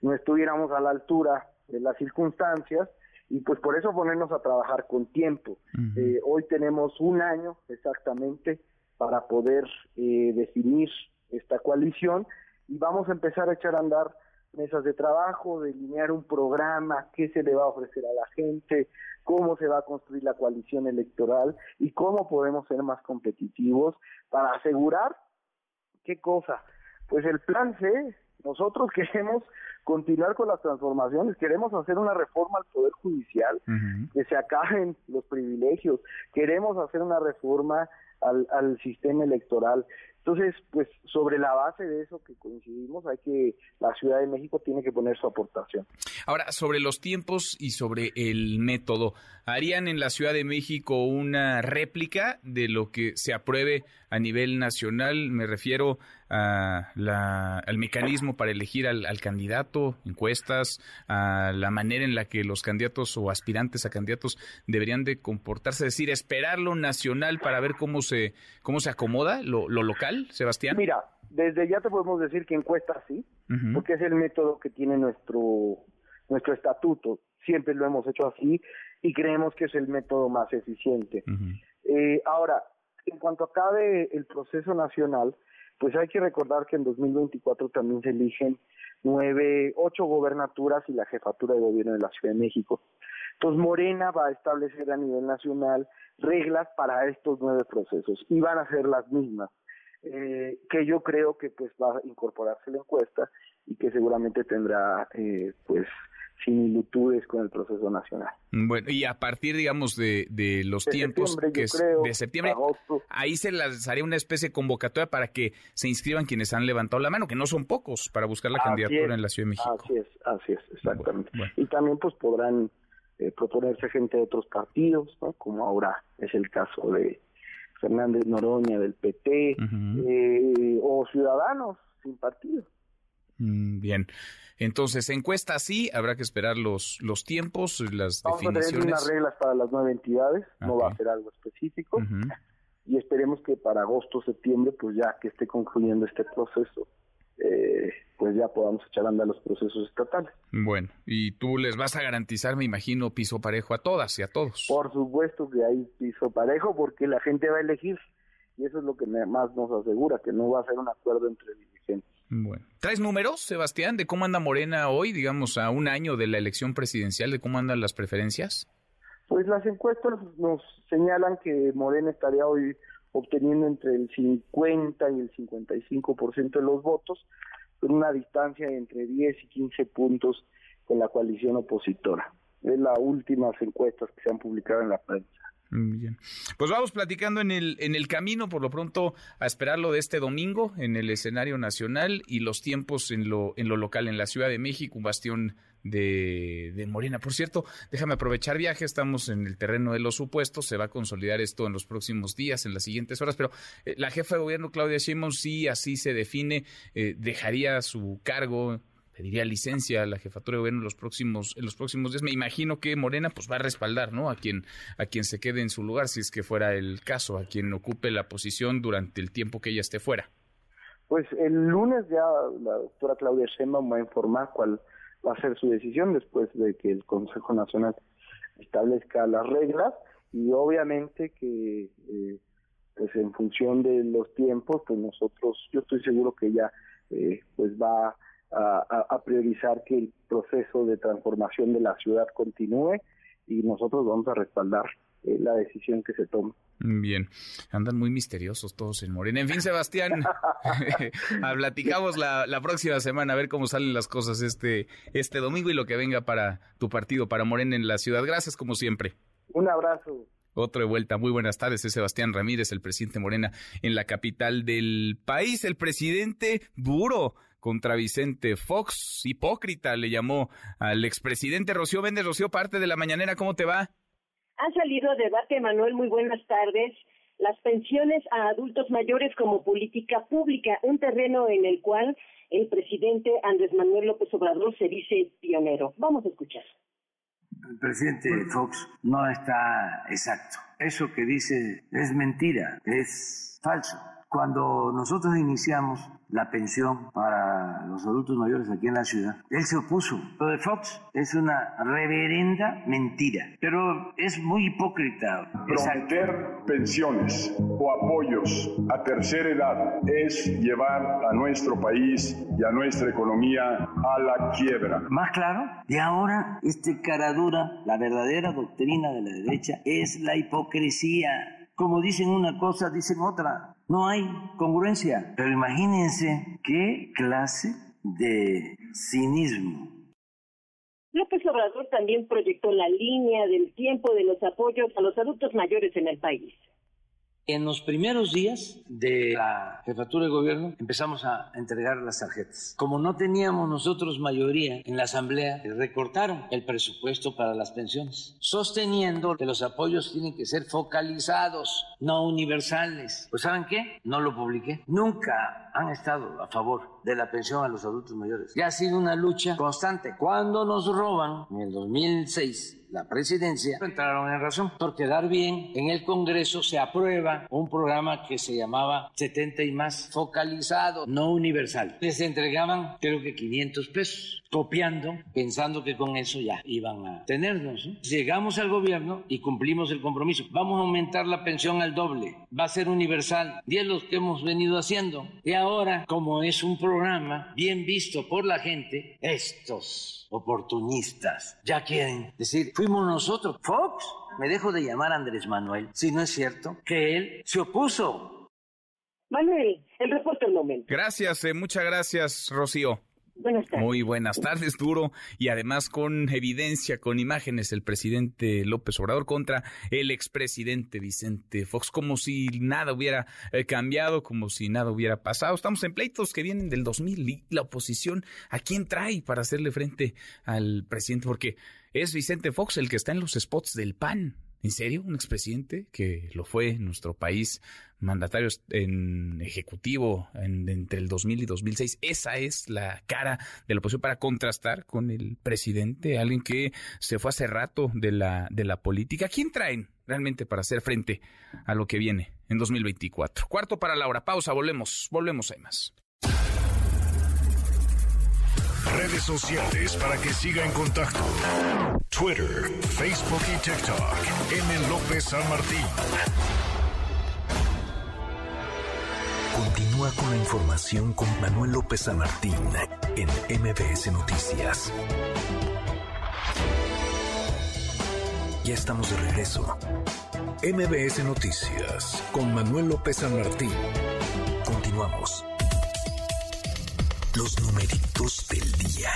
no estuviéramos a la altura de las circunstancias y pues por eso ponernos a trabajar con tiempo. Eh, hoy tenemos un año exactamente para poder eh, definir esta coalición y vamos a empezar a echar a andar mesas de trabajo, delinear un programa, qué se le va a ofrecer a la gente, cómo se va a construir la coalición electoral y cómo podemos ser más competitivos para asegurar qué cosa. Pues el plan C, nosotros queremos continuar con las transformaciones, queremos hacer una reforma al Poder Judicial, que se acaben los privilegios, queremos hacer una reforma al, al sistema electoral. Entonces, pues sobre la base de eso que coincidimos, hay que la Ciudad de México tiene que poner su aportación. Ahora, sobre los tiempos y sobre el método, ¿harían en la Ciudad de México una réplica de lo que se apruebe a nivel nacional? Me refiero a la, al mecanismo para elegir al, al, candidato, encuestas, a la manera en la que los candidatos o aspirantes a candidatos deberían de comportarse, es decir, esperar lo nacional para ver cómo se, cómo se acomoda lo, lo local Sebastián? Mira, desde ya te podemos decir que encuesta sí, porque es el método que tiene nuestro nuestro estatuto. Siempre lo hemos hecho así y creemos que es el método más eficiente. eh, ahora, en cuanto acabe el proceso nacional, pues hay que recordar que en 2024 también se eligen nueve, ocho gobernaturas y la jefatura de gobierno de la Ciudad de México. Entonces Morena va a establecer a nivel nacional reglas para estos nueve procesos y van a ser las mismas. Eh, que yo creo que pues va a incorporarse la encuesta y que seguramente tendrá eh, pues similitudes con el proceso nacional. Bueno, y a partir, digamos, de, de los tiempos que es de septiembre, ahí se lanzaría una especie de convocatoria para que se inscriban quienes han levantado la mano, que no son pocos, para buscar la candidatura en la Ciudad de México. Así es, así es, exactamente. Y también pues podrán eh, proponerse gente de otros partidos, ¿no? como ahora es el caso de Fernández Noroña del PT, eh, o ciudadanos sin partido. Mm, bien. Entonces, encuesta sí, habrá que esperar los, los tiempos, las definiciones. Vamos a tener unas reglas para las nueve entidades, no va a ser algo específico. Y esperemos que para agosto, septiembre, pues ya que esté concluyendo este proceso, eh, pues ya podamos echar a andar los procesos estatales. Bueno, y tú les vas a garantizar, me imagino, piso parejo a todas y a todos. Por supuesto que hay piso parejo porque la gente va a elegir y eso es lo que más nos asegura, que no va a ser un acuerdo entre dirigentes. Bueno. ¿Traes números, Sebastián, de cómo anda Morena hoy, digamos, a un año de la elección presidencial, de cómo andan las preferencias? Pues las encuestas nos señalan que Morena estaría hoy obteniendo entre el 50 y el 55% de los votos, con una distancia de entre 10 y 15 puntos con la coalición opositora. Es las últimas encuestas que se han publicado en la prensa. Bien. Pues vamos platicando en el, en el camino, por lo pronto, a esperarlo de este domingo en el escenario nacional y los tiempos en lo, en lo local, en la Ciudad de México, un bastión de, de, Morena. Por cierto, déjame aprovechar viaje, estamos en el terreno de los supuestos, se va a consolidar esto en los próximos días, en las siguientes horas, pero eh, la jefa de gobierno, Claudia Sheinbaum, sí así se define, eh, dejaría su cargo pediría licencia a la jefatura de gobierno en los próximos en los próximos días. Me imagino que Morena pues va a respaldar, ¿no? A quien a quien se quede en su lugar si es que fuera el caso, a quien ocupe la posición durante el tiempo que ella esté fuera. Pues el lunes ya la doctora Claudia Sheinbaum va a informar cuál va a ser su decisión después de que el Consejo Nacional establezca las reglas y obviamente que eh, pues en función de los tiempos pues nosotros yo estoy seguro que ella eh, pues va a, priorizar que el proceso de transformación de la ciudad continúe y nosotros vamos a respaldar eh, la decisión que se tome. Bien, andan muy misteriosos todos en Morena. En fin, Sebastián, platicamos la, la, próxima semana a ver cómo salen las cosas este, este domingo y lo que venga para tu partido, para Morena en la ciudad. Gracias como siempre. Un abrazo. Otro de vuelta. Muy buenas tardes. Es Sebastián Ramírez, el presidente Morena en la capital del país. El presidente duro contra Vicente Fox. Hipócrita le llamó al expresidente Rocío Méndez. Rocío, parte de la mañanera, ¿cómo te va? Ha salido a debate, Manuel. Muy buenas tardes. Las pensiones a adultos mayores como política pública, un terreno en el cual el presidente Andrés Manuel López Obrador se dice pionero. Vamos a escuchar. El presidente Fox no está exacto. Eso que dice es mentira, es falso. Cuando nosotros iniciamos la pensión para los adultos mayores aquí en la ciudad, él se opuso. Lo de Fox es una reverenda mentira, pero es muy hipócrita. Prometer pensiones o apoyos a tercera edad es llevar a nuestro país y a nuestra economía a la quiebra. Más claro, y ahora este caradura, la verdadera doctrina de la derecha es la hipocresía. Como dicen una cosa, dicen otra. No hay congruencia. Pero imagínense qué clase de cinismo. López Obrador también proyectó la línea del tiempo de los apoyos a los adultos mayores en el país. En los primeros días de la jefatura de gobierno empezamos a entregar las tarjetas. Como no teníamos nosotros mayoría en la asamblea, recortaron el presupuesto para las pensiones, sosteniendo que los apoyos tienen que ser focalizados, no universales. Pues ¿saben qué? No lo publiqué. Nunca han estado a favor de la pensión a los adultos mayores. Ya ha sido una lucha constante. Cuando nos roban en el 2006 la presidencia, entraron en razón. Por quedar bien, en el Congreso se aprueba un programa que se llamaba 70 y más, focalizado, no universal. Les entregaban creo que 500 pesos, copiando, pensando que con eso ya iban a tenernos. Llegamos al gobierno y cumplimos el compromiso. Vamos a aumentar la pensión al doble, va a ser universal, y es lo que hemos venido haciendo. Y ahora, como es un programa bien visto por la gente, estos oportunistas ya quieren decir, fuimos nosotros, Fox. Me dejo de llamar Andrés Manuel, si no es cierto que él se opuso. Manuel, el reporte del momento. Gracias, eh, muchas gracias, Rocío. Buenas tardes. Muy buenas tardes, duro. Y además con evidencia, con imágenes, el presidente López Obrador contra el expresidente Vicente Fox, como si nada hubiera eh, cambiado, como si nada hubiera pasado. Estamos en pleitos que vienen del 2000 y la oposición, ¿a quién trae para hacerle frente al presidente? Porque es Vicente Fox el que está en los spots del PAN. ¿En serio? ¿Un expresidente que lo fue en nuestro país, mandatario en ejecutivo entre el 2000 y 2006? Esa es la cara de la oposición para contrastar con el presidente, alguien que se fue hace rato de la, de la política. ¿Quién traen realmente para hacer frente a lo que viene en 2024? Cuarto para Laura. Pausa, volvemos, volvemos, hay más. Redes sociales para que siga en contacto: Twitter, Facebook y TikTok. M. López San Martín. Continúa con la información con Manuel López San Martín en MBS Noticias. Ya estamos de regreso. MBS Noticias con Manuel López San Martín. Continuamos. Los numeritos del día.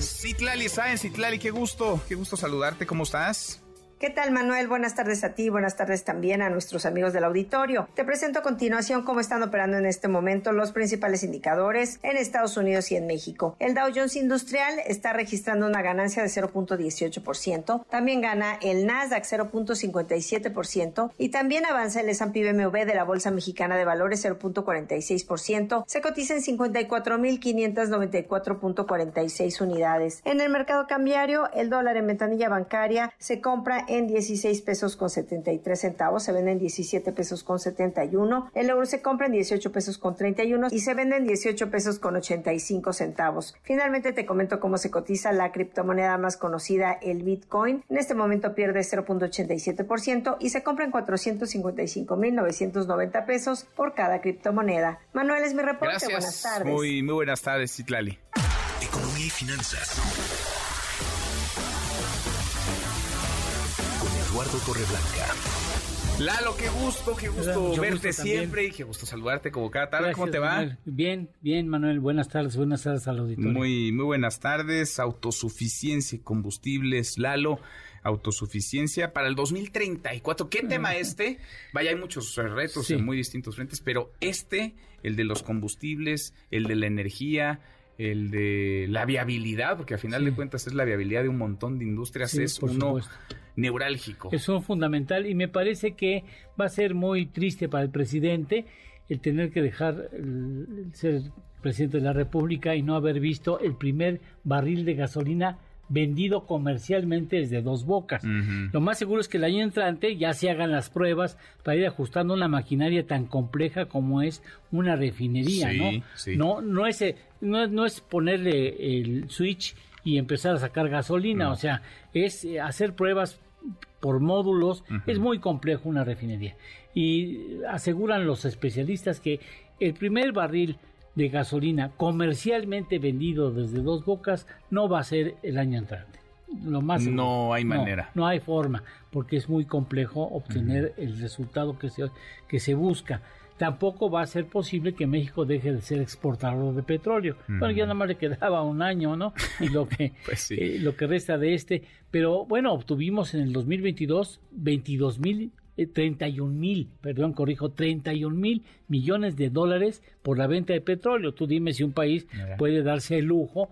Citlali Sáenz, Citlali, qué gusto, qué gusto saludarte, ¿cómo estás? ¿Qué tal, Manuel? Buenas tardes a ti, buenas tardes también a nuestros amigos del auditorio. Te presento a continuación cómo están operando en este momento los principales indicadores en Estados Unidos y en México. El Dow Jones Industrial está registrando una ganancia de 0.18%, también gana el Nasdaq 0.57% y también avanza el S&P BMW de la Bolsa Mexicana de Valores 0.46%, se cotiza en 54.594.46 unidades. En el mercado cambiario, el dólar en ventanilla bancaria se compra en 16 pesos con 73 centavos, se vende en 17 pesos con 71, el euro se compra en 18 pesos con 31 y se vende en 18 pesos con 85 centavos. Finalmente te comento cómo se cotiza la criptomoneda más conocida, el Bitcoin. En este momento pierde 0.87% y se compra en 455.990 pesos por cada criptomoneda. Manuel es mi reporte. Gracias. Buenas tardes. Muy, muy buenas tardes, Citlali. Economía y finanzas. Eduardo Torreblanca. Lalo, qué gusto, qué gusto Mucho verte gusto siempre y qué gusto saludarte como cada tarde. ¿Cómo te va? Manuel. Bien, bien, Manuel. Buenas tardes, buenas tardes al auditorio. Muy, muy buenas tardes. Autosuficiencia y combustibles, Lalo. Autosuficiencia para el 2034. ¿Qué tema este? Vaya, hay muchos retos Sí. en muy distintos frentes, pero este, el de los combustibles, el de la energía, el de la viabilidad, porque a final de cuentas es la viabilidad de un montón de industrias, Sí, es por uno supuesto. Neurálgico. Es un fundamental y me parece que va a ser muy triste para el presidente el tener que dejar el- ser presidente de la República y no haber visto el primer barril de gasolina vendido comercialmente desde dos bocas. Lo más seguro es que el año entrante ya se hagan las pruebas para ir ajustando una maquinaria tan compleja como es una refinería, Sí, ¿no? sí. No, no es, no, no es ponerle el switch y empezar a sacar gasolina, No. o sea, es eh, hacer pruebas por módulos, es muy complejo una refinería. Y aseguran los especialistas que el primer barril de gasolina comercialmente vendido desde dos bocas no va a ser el año entrante. Lo más seguro. No hay manera. No, hay forma, porque es muy complejo obtener el resultado que se, que se busca. Tampoco va a ser posible que México deje de ser exportador de petróleo. Bueno, ya nada más le quedaba un año, ¿no? Y lo que, Pues sí. eh, lo que resta de este. Pero bueno, obtuvimos en el 2022 22 mil, eh, 31 mil, perdón, corrijo, 31 mil millones de dólares por la venta de petróleo. Tú dime si un país puede darse el lujo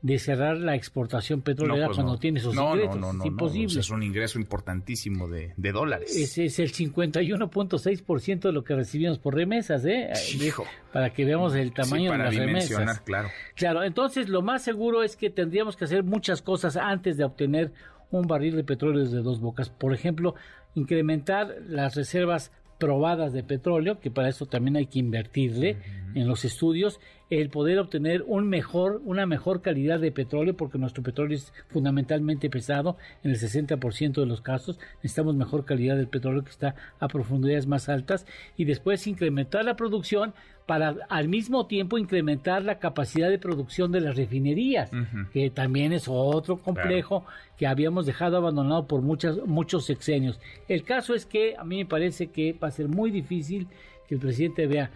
de cerrar la exportación petrolera pues cuando no. tiene sus no, ingresos. No, no, no, es no, imposible. o sea, es un ingreso importantísimo de, de dólares. Ese es el 51.6% de lo que recibimos por remesas, ¿eh? Hijo. Para que veamos el tamaño Sí, para de las remesas. claro. Claro, entonces lo más seguro es que tendríamos que hacer muchas cosas antes de obtener un barril de petróleo desde dos bocas. Por ejemplo, incrementar las reservas probadas de petróleo, que para eso también hay que invertirle en los estudios, el poder obtener un mejor, una mejor calidad de petróleo, porque nuestro petróleo es fundamentalmente pesado, en el 60% de los casos. Necesitamos mejor calidad del petróleo que está a profundidades más altas, y después incrementar la producción para al mismo tiempo incrementar la capacidad de producción de las refinerías, que también es otro complejo que habíamos dejado abandonado por muchas, muchos sexenios. El caso es que a mí me parece que va a ser muy difícil que el presidente vea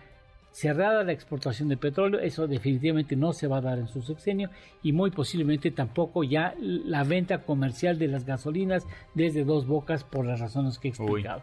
cerrada la exportación de petróleo, eso definitivamente no se va a dar en su sexenio y muy posiblemente tampoco ya la venta comercial de las gasolinas desde dos bocas por las razones que he explicado.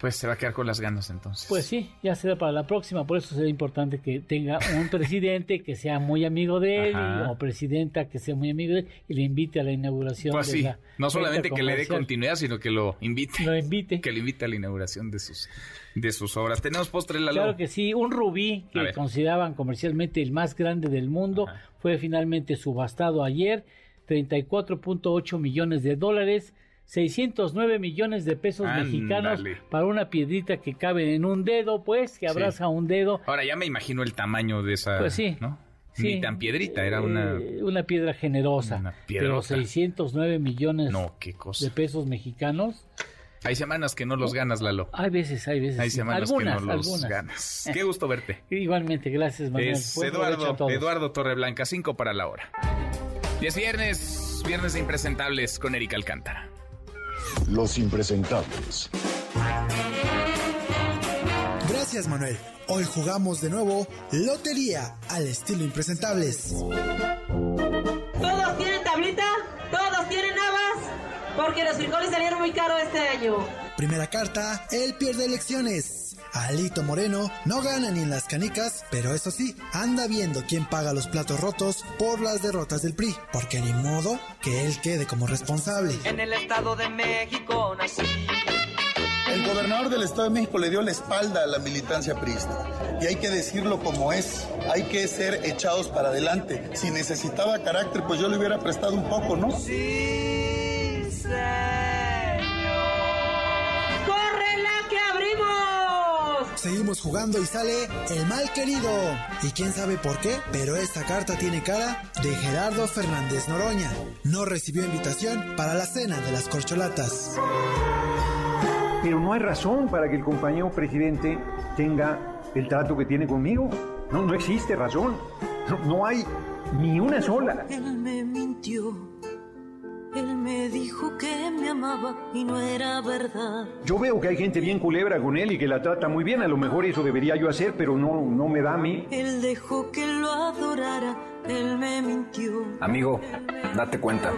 Pues se va a quedar con las ganas entonces. Pues sí, ya será para la próxima. Por eso será importante que tenga un presidente que sea muy amigo de él o presidenta que sea muy amigo de él y le invite a la inauguración. Pues de sí, la no solamente que le dé continuidad, sino que lo invite. Lo invite. Que lo invite a la inauguración de sus, de sus obras. Tenemos postre, Lalo. Claro que sí, un rubí que consideraban comercialmente el más grande del mundo fue finalmente subastado ayer, 34.8 millones de dólares, 609 millones de pesos mexicanos para una piedrita que cabe en un dedo, pues, que abraza un dedo. Ahora ya me imagino el tamaño de esa. Pues sí, ¿no? sí. Ni tan piedrita, era una. Eh, una piedra generosa. pero piedrota. 609 millones No, qué cosa. de pesos mexicanos. Hay semanas que no los ganas, Lalo. Hay veces, hay veces. Hay semanas algunas, que no los algunas. ganas. Qué gusto verte. Igualmente, gracias, Manuel. Es Buen Eduardo. Eduardo Torreblanca, 5 para la hora. Y es viernes, viernes de impresentables con Erika Alcántara. Los impresentables. Gracias, Manuel. Hoy jugamos de nuevo Lotería al estilo impresentables. ¿Todos tienen tablita? ¿Todos tienen habas? Porque los frijoles salieron muy caros este año. Primera carta, él pierde elecciones. Alito Moreno no gana ni en las canicas, pero eso sí, anda viendo quién paga los platos rotos por las derrotas del PRI, porque ni modo que él quede como responsable. En el Estado de México nací. El gobernador del Estado de México le dio la espalda a la militancia priista. Y hay que decirlo como es. Hay que ser echados para adelante. Si necesitaba carácter, pues yo le hubiera prestado un poco, ¿no? Sí, ¡Córrela Seguimos jugando y sale el mal querido. Y quién sabe por qué, pero esta carta tiene cara de Gerardo Fernández Noroña. No recibió invitación para la cena de las corcholatas. Pero no hay razón para que el compañero presidente tenga el trato que tiene conmigo. No, no existe razón. No, no hay ni una sola. Él me mintió. Él me dijo que me amaba y no era verdad. Yo veo que hay gente bien culebra con él y que la trata muy bien. A lo mejor eso debería yo hacer, pero no, no me da a mí. Él dejó que lo adorara. Él me mintió. Amigo, date cuenta.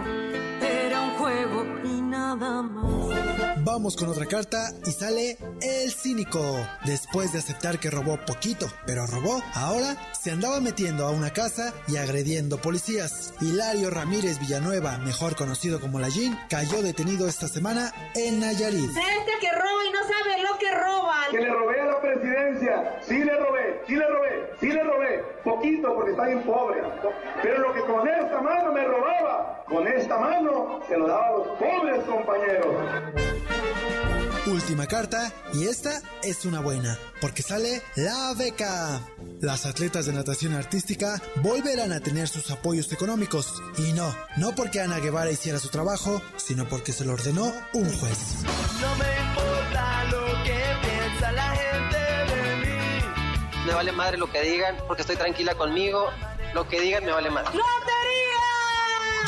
Era un juego y nada más. Vamos con otra carta y sale el cínico. Después de aceptar que robó poquito, pero robó, ahora se andaba metiendo a una casa y agrediendo policías. Hilario Ramírez Villanueva, mejor conocido como la Jean, cayó detenido esta semana en Nayarit. Gente que roba y no sabe lo que roban. Que le robé a la presidencia. Sí le robé, sí le robé, sí le robé. Poquito porque está bien pobre. Pero lo que con esta mano me robaba, con esta mano se lo daba a los pobres compañeros. Última carta y esta es una buena, porque sale la beca. Las atletas de natación artística volverán a tener sus apoyos económicos. Y no, no porque Ana Guevara hiciera su trabajo, sino porque se lo ordenó un juez. No me importa lo que piensa la gente de mí. Me vale madre lo que digan, porque estoy tranquila conmigo. Lo que digan me vale madre.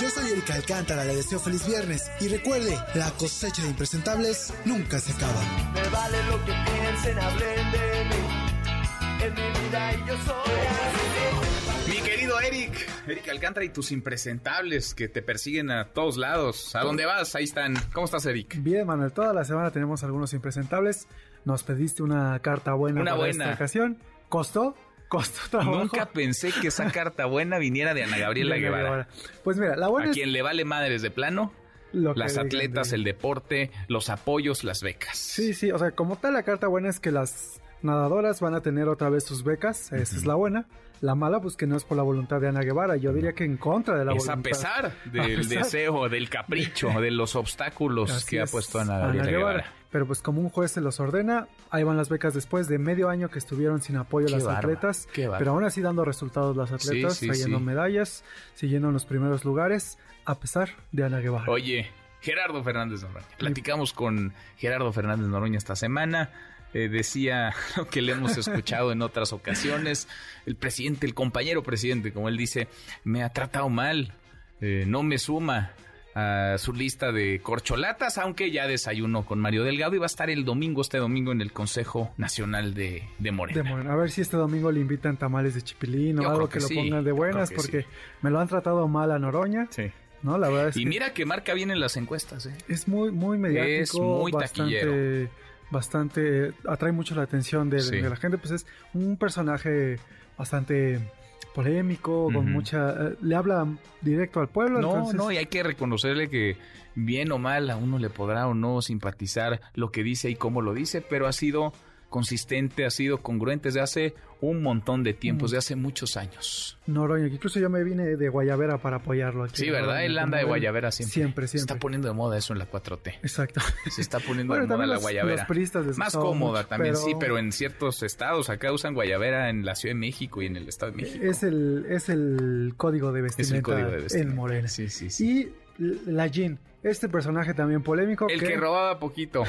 Yo soy Erika Alcántara, le deseo feliz viernes y recuerde, la cosecha de impresentables nunca se acaba. Me vale lo que piensen, hablen de mí. Es mi vida y yo soy así. Mi querido Eric, Eric Alcántara y tus impresentables que te persiguen a todos lados. ¿A dónde vas? Ahí están. ¿Cómo estás, Eric? Bien, Manuel, toda la semana tenemos algunos impresentables. Nos pediste una carta buena Una para buena. esta ocasión. ¿Costó? Costó trabajo. Nunca pensé que esa carta buena viniera de Ana Gabriela Guevara. Pues mira, la buena A es quien le vale madres de plano, las atletas, de- el deporte, los apoyos, las becas. Sí, sí, o sea, como tal la carta buena es que las nadadoras van a tener otra vez sus becas, esa es la buena. La mala, pues que no es por la voluntad de Ana Guevara, yo diría que en contra de la es voluntad. a pesar del deseo, del capricho, de los obstáculos que ha puesto Ana, Guevara. Pero pues como un juez se los ordena, ahí van las becas después de medio año que estuvieron sin apoyo las atletas, pero aún así dando resultados las atletas, trayendo medallas, siguiendo en los primeros lugares, a pesar de Ana Guevara. Oye, Gerardo Fernández Noroña. Platicamos con Gerardo Fernández Noroña esta semana. Eh, decía lo que le hemos escuchado en otras ocasiones. El presidente, el compañero presidente, como él dice, me ha tratado mal, eh, no me suma a su lista de corcholatas, aunque ya desayunó con Mario Delgado y va a estar el domingo, este domingo, en el Consejo Nacional de, de Morena. A ver si este domingo le invitan tamales de chipilín o algo que, lo pongan de buenas, porque me lo han tratado mal a Noroña. Sí. No, la verdad es y mira que marca bien en las encuestas. ¿eh? Es muy, muy mediático. Es muy bastante, taquillero. Bastante, atrae mucho la atención de, de la gente. Pues es un personaje bastante polémico, con mucha... eh, le habla directo al pueblo. No, entonces- no, y hay que reconocerle que bien o mal a uno le podrá o no simpatizar lo que dice y cómo lo dice, pero ha sido consistente, ha sido congruente desde hace un montón de tiempo, Mm. desde hace muchos años. Noroña, incluso yo me vine de Guayavera para apoyarlo aquí. Sí, ¿verdad? Él anda de él. guayabera siempre. Siempre, Se está siempre. poniendo de moda eso en la 4T. Exacto. Se está poniendo Bueno, de moda la guayabera. los Más cómoda mucho, también, pero- sí, pero en ciertos estados acá usan guayabera en la Ciudad de México y en el Estado de México. Es el, es el código de Es vestimenta, el código de vestimenta. en Morena. Sí, sí, sí. Y la Jean, este personaje también polémico. El que robaba poquito.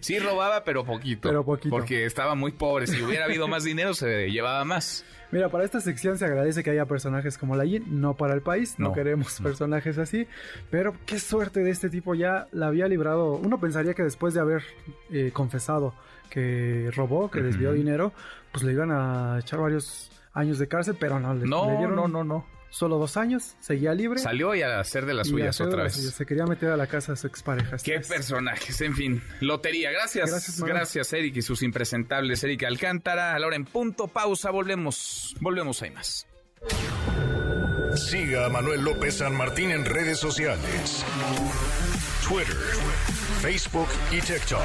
Sí robaba, pero poquito. Pero poquito. Porque estaba muy pobre. Si hubiera habido más dinero, se llevaba más. Mira, para esta sección se agradece que haya personajes como la Jean, no para el país, no, No, queremos personajes así, pero qué suerte de este tipo ya la había librado. Uno pensaría que después de haber eh, confesado que robó, que desvió dinero, pues le iban a echar varios años de cárcel, pero no, le, No, le dieron no, no, no. Solo dos años, seguía libre. Salió y a hacer de las suyas otra vez. suyas. Se quería meter a la casa de su expareja. Qué personajes, en fin. Lotería, gracias. Gracias. Eric y sus impresentables. Eric Alcántara, a la hora en punto, pausa, volvemos. Volvemos, hay más. Siga a Manuel López San Martín en redes sociales. Twitter, Facebook y TikTok.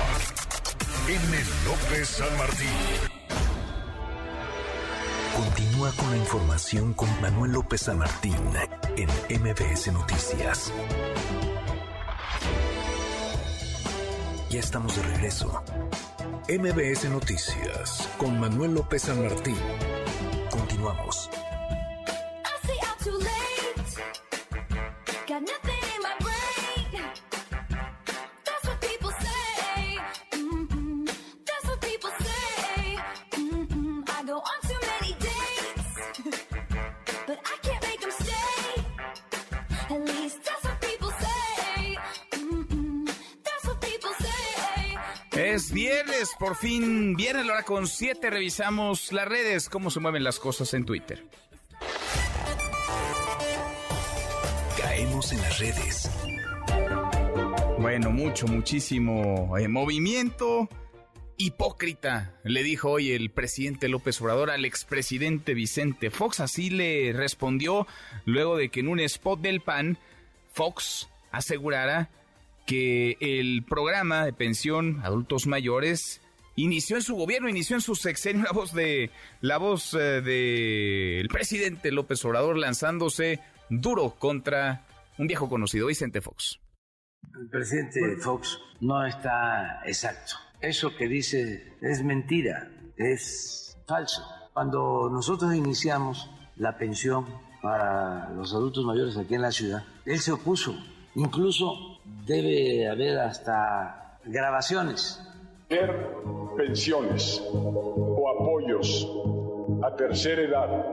M. López San Martín. Continúa con la información con Manuel López San Martín en MBS Noticias. Ya estamos de regreso. MBS Noticias con Manuel López San Martín. Continuamos. Por fin, viernes, la hora con 7. Revisamos las redes, cómo se mueven las cosas en Twitter. Caemos en las redes. Bueno, mucho, muchísimo eh, movimiento hipócrita, le dijo hoy el presidente López Obrador al expresidente Vicente Fox. Así le respondió luego de que en un spot del PAN, Fox asegurara que el programa de pensión adultos mayores inició en su gobierno, inició en su sexenio la voz de la voz eh, de el presidente López Obrador lanzándose duro contra un viejo conocido, Vicente Fox. El presidente Fox no está exacto. Eso que dice es mentira, es falso. Cuando nosotros iniciamos la pensión para los adultos mayores aquí en la ciudad, él se opuso. Incluso debe haber hasta grabaciones. Ver pensiones o apoyos a tercera edad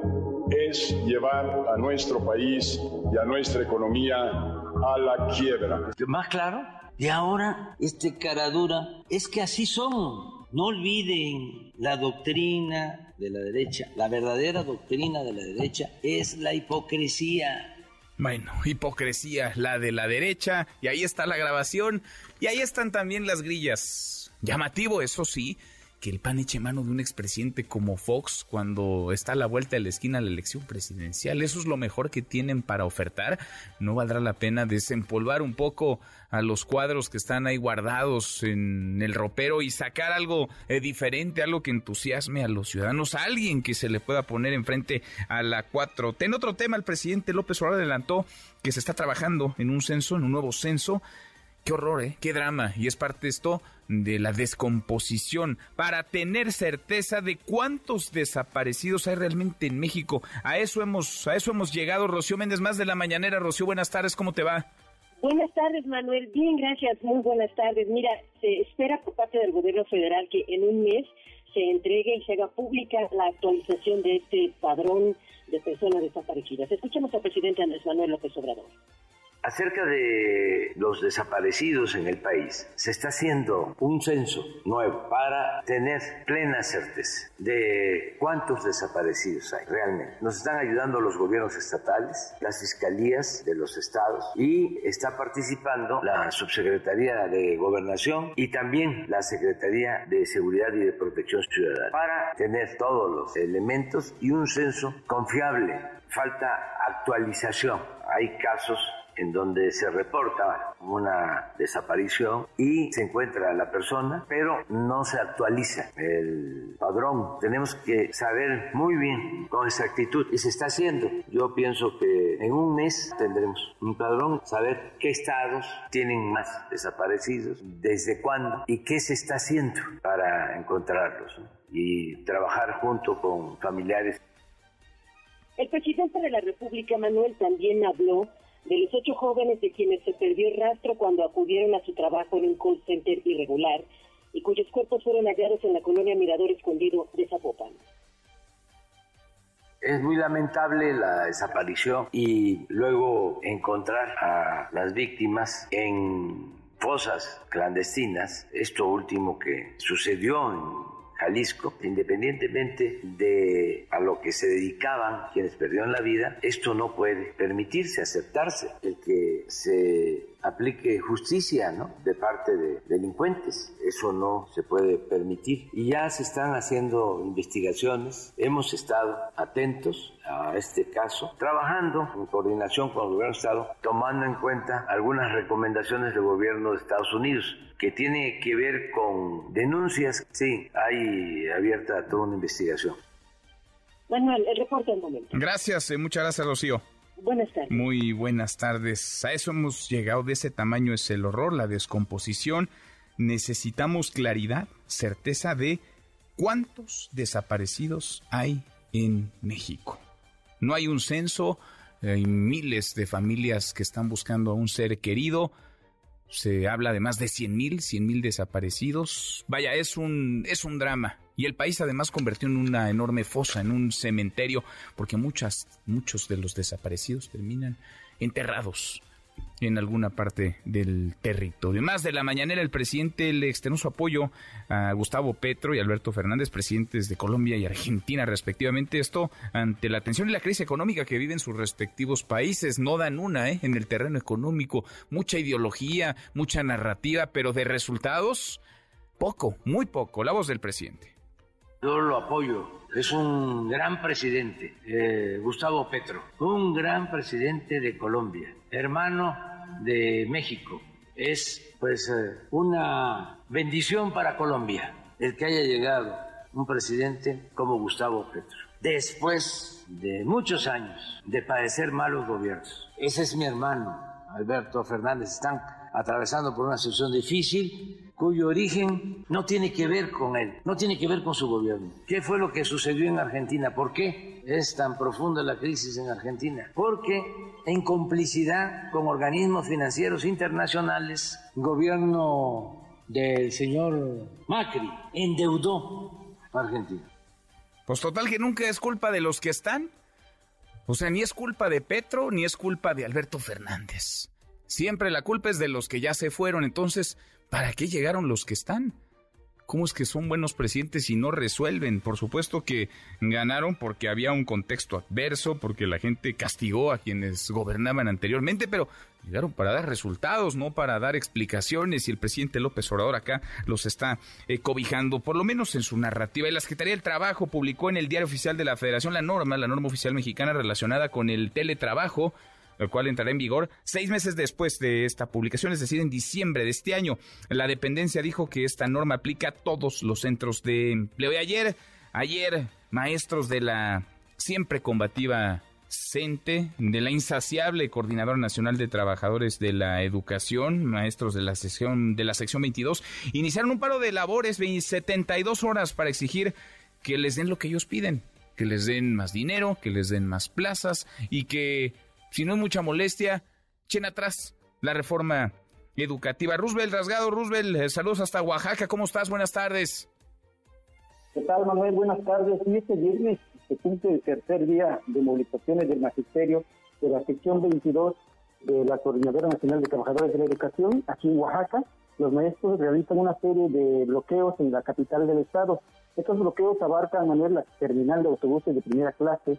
es llevar a nuestro país y a nuestra economía a la quiebra. ¿Más claro? Y ahora, este caradura, es que así son. No olviden la doctrina de la derecha. La verdadera doctrina de la derecha es la hipocresía. Bueno, hipocresía, la de la derecha, y ahí está la grabación, y ahí están también las grillas. Llamativo, eso sí, que el PAN eche mano de un expresidente como Fox cuando está a la vuelta de la esquina la elección presidencial. Eso es lo mejor que tienen para ofertar. No valdrá la pena desempolvar un poco a los cuadros que están ahí guardados en el ropero y sacar algo eh, diferente, algo que entusiasme a los ciudadanos, a alguien que se le pueda poner enfrente a la 4T. En otro tema, el presidente López Obrador adelantó que se está trabajando en un censo, en un nuevo censo Qué horror, ¿eh? Qué drama. Y es parte esto de la descomposición para tener certeza de cuántos desaparecidos hay realmente en México. A eso hemos, a eso hemos llegado. Rocío Méndez, más de la mañanera. Rocío, buenas tardes, ¿cómo te va? Buenas tardes, Manuel. Bien, gracias. Muy buenas tardes. Mira, se espera por parte del gobierno federal que en un mes se entregue y se haga pública la actualización de este padrón de personas desaparecidas. Escuchemos al presidente Andrés Manuel López Obrador. Acerca de los desaparecidos en el país, se está haciendo un censo nuevo para tener plena certeza de cuántos desaparecidos hay realmente. Nos están ayudando los gobiernos estatales, las fiscalías de los estados y está participando la Subsecretaría de Gobernación y también la Secretaría de Seguridad y de Protección Ciudadana para tener todos los elementos y un censo confiable. Falta actualización. Hay casos en donde se reporta una desaparición y se encuentra la persona, pero no se actualiza el padrón. Tenemos que saber muy bien con exactitud y se está haciendo. Yo pienso que en un mes tendremos un padrón, saber qué estados tienen más desaparecidos, desde cuándo y qué se está haciendo para encontrarlos y trabajar junto con familiares. El presidente de la República, Manuel, también habló de los ocho jóvenes de quienes se perdió el rastro cuando acudieron a su trabajo en un call center irregular y cuyos cuerpos fueron hallados en la colonia Mirador Escondido de Zapopan. Es muy lamentable la desaparición y luego encontrar a las víctimas en fosas clandestinas. Esto último que sucedió en Jalisco, independientemente de a lo que se dedicaban quienes perdieron la vida, esto no puede permitirse, aceptarse, el que se aplique justicia ¿no? de parte de delincuentes. Eso no se puede permitir. Y ya se están haciendo investigaciones. Hemos estado atentos a este caso, trabajando en coordinación con el gobierno de Estado, tomando en cuenta algunas recomendaciones del gobierno de Estados Unidos que tiene que ver con denuncias. Sí, hay abierta toda una investigación. Manuel, el reporte al momento. Gracias, eh, muchas gracias, Rocío. Buenas tardes. Muy buenas tardes. A eso hemos llegado. De ese tamaño es el horror, la descomposición. Necesitamos claridad, certeza de cuántos desaparecidos hay en México. No hay un censo, hay miles de familias que están buscando a un ser querido. Se habla de más de 100 mil, 100 mil desaparecidos. Vaya, es un, es un drama. Y el país además convirtió en una enorme fosa, en un cementerio, porque muchas, muchos de los desaparecidos terminan enterrados en alguna parte del territorio. Más de la mañanera, el presidente le externó su apoyo a Gustavo Petro y Alberto Fernández, presidentes de Colombia y Argentina, respectivamente. Esto ante la tensión y la crisis económica que viven sus respectivos países. No dan una ¿eh? en el terreno económico. Mucha ideología, mucha narrativa, pero de resultados, poco, muy poco. La voz del presidente. Yo lo apoyo. Es un gran presidente, eh, Gustavo Petro, un gran presidente de Colombia, hermano de México. Es pues eh, una bendición para Colombia el que haya llegado un presidente como Gustavo Petro. Después de muchos años de padecer malos gobiernos. Ese es mi hermano, Alberto Fernández. Están atravesando por una situación difícil cuyo origen no tiene que ver con él, no tiene que ver con su gobierno. ¿Qué fue lo que sucedió en Argentina? ¿Por qué es tan profunda la crisis en Argentina? Porque en complicidad con organismos financieros internacionales, el gobierno del señor Macri endeudó a Argentina. Pues total que nunca es culpa de los que están. O sea, ni es culpa de Petro, ni es culpa de Alberto Fernández. Siempre la culpa es de los que ya se fueron. Entonces, ¿para qué llegaron los que están? cómo es que son buenos presidentes y no resuelven. Por supuesto que ganaron porque había un contexto adverso, porque la gente castigó a quienes gobernaban anteriormente, pero llegaron para dar resultados, no para dar explicaciones y el presidente López Obrador acá los está eh, cobijando, por lo menos en su narrativa. Y la Secretaría del Trabajo publicó en el Diario Oficial de la Federación la norma, la norma oficial mexicana relacionada con el teletrabajo, el cual entrará en vigor seis meses después de esta publicación, es decir, en diciembre de este año. La dependencia dijo que esta norma aplica a todos los centros de empleo. Y ayer, ayer, maestros de la siempre combativa CENTE, de la insaciable Coordinadora Nacional de Trabajadores de la Educación, maestros de la sección, de la sección 22, iniciaron un paro de labores de 72 horas para exigir que les den lo que ellos piden, que les den más dinero, que les den más plazas y que si no es mucha molestia, echen atrás la reforma educativa. Roosevelt Rasgado, Roosevelt, eh, saludos hasta Oaxaca, ¿cómo estás? Buenas tardes. ¿Qué tal, Manuel? Buenas tardes. Y este viernes se cumple el tercer día de movilizaciones del magisterio de la sección 22 de la Coordinadora Nacional de Trabajadores de la Educación, aquí en Oaxaca. Los maestros realizan una serie de bloqueos en la capital del estado. Estos bloqueos abarcan, Manuel, la terminal de autobuses de primera clase,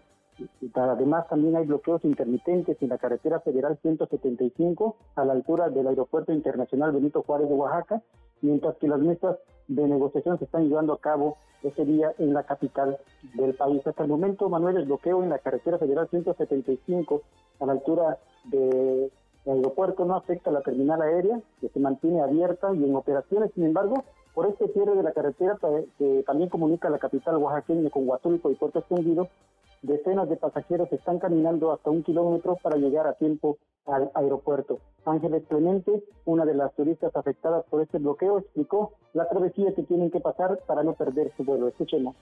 Además, también hay bloqueos intermitentes en la carretera federal 175 a la altura del Aeropuerto Internacional Benito Juárez de Oaxaca, mientras que las mesas de negociación se están llevando a cabo ese día en la capital del país. Hasta el momento, Manuel, el bloqueo en la carretera federal 175 a la altura del aeropuerto no afecta a la terminal aérea, que se mantiene abierta y en operaciones. Sin embargo, por este cierre de la carretera que también comunica la capital oaxaqueña con Huatulco y Puerto Escondido, decenas de pasajeros están caminando hasta un kilómetro para llegar a tiempo al aeropuerto. Ángeles Clemente, una de las turistas afectadas por este bloqueo, explicó la travesía que tienen que pasar para no perder su vuelo. Escuchemos.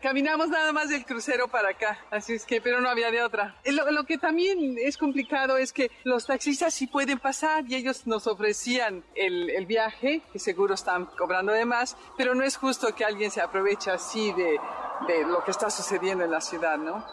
Caminamos nada más del crucero para acá, así es que, pero no había de otra. Eh, lo, que también es complicado es que los taxistas sí pueden pasar y ellos nos ofrecían el, el viaje, que seguro están cobrando de más, pero no es justo que alguien se aproveche así de, de lo que está sucediendo en la ciudad, ¿no?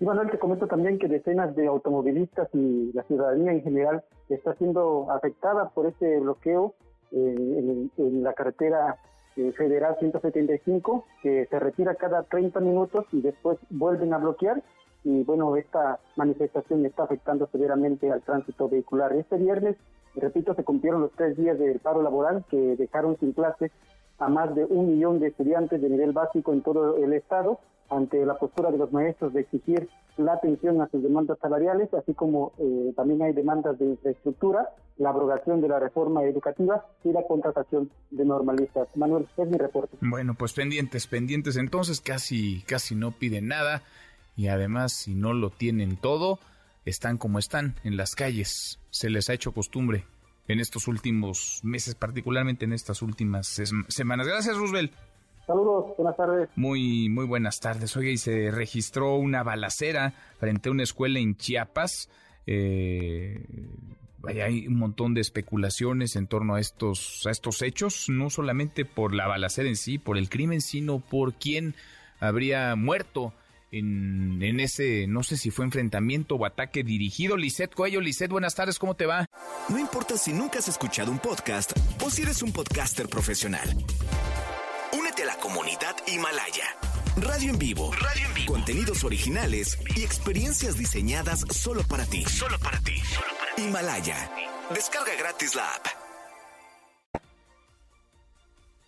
Y Manuel, te comento también que decenas de automovilistas y la ciudadanía en general está siendo afectada por este bloqueo eh, en, en la carretera eh, Federal 175, que se retira cada 30 minutos y después vuelven a bloquear. Y bueno, esta manifestación está afectando severamente al tránsito vehicular. Este viernes, repito, se cumplieron los tres días del paro laboral que dejaron sin clases a más de un millón de estudiantes de nivel básico en todo el estado ante la postura de los maestros de exigir la atención a sus demandas salariales, así como eh, también hay demandas de infraestructura, la abrogación de la reforma educativa y la contratación de normalistas. Manuel, es mi reporte. Bueno, pues pendientes, pendientes entonces, casi, casi no piden nada y además si no lo tienen todo, están como están en las calles. Se les ha hecho costumbre en estos últimos meses, particularmente en estas últimas semanas. Gracias, Roosevelt. Saludos, buenas tardes. Muy, muy buenas tardes. Oye, y se registró una balacera frente a una escuela en Chiapas. Eh, hay un montón de especulaciones en torno a estos, a estos hechos, no solamente por la balacera en sí, por el crimen, sino por quién habría muerto en, en ese, no sé si fue enfrentamiento o ataque dirigido. Lisette Cuello, Lisette, buenas tardes, ¿cómo te va? No importa si nunca has escuchado un podcast o si eres un podcaster profesional. Comunidad Himalaya. Radio en vivo. Radio en vivo. Contenidos originales y experiencias diseñadas solo para ti. Solo para ti. Himalaya. Descarga gratis la app.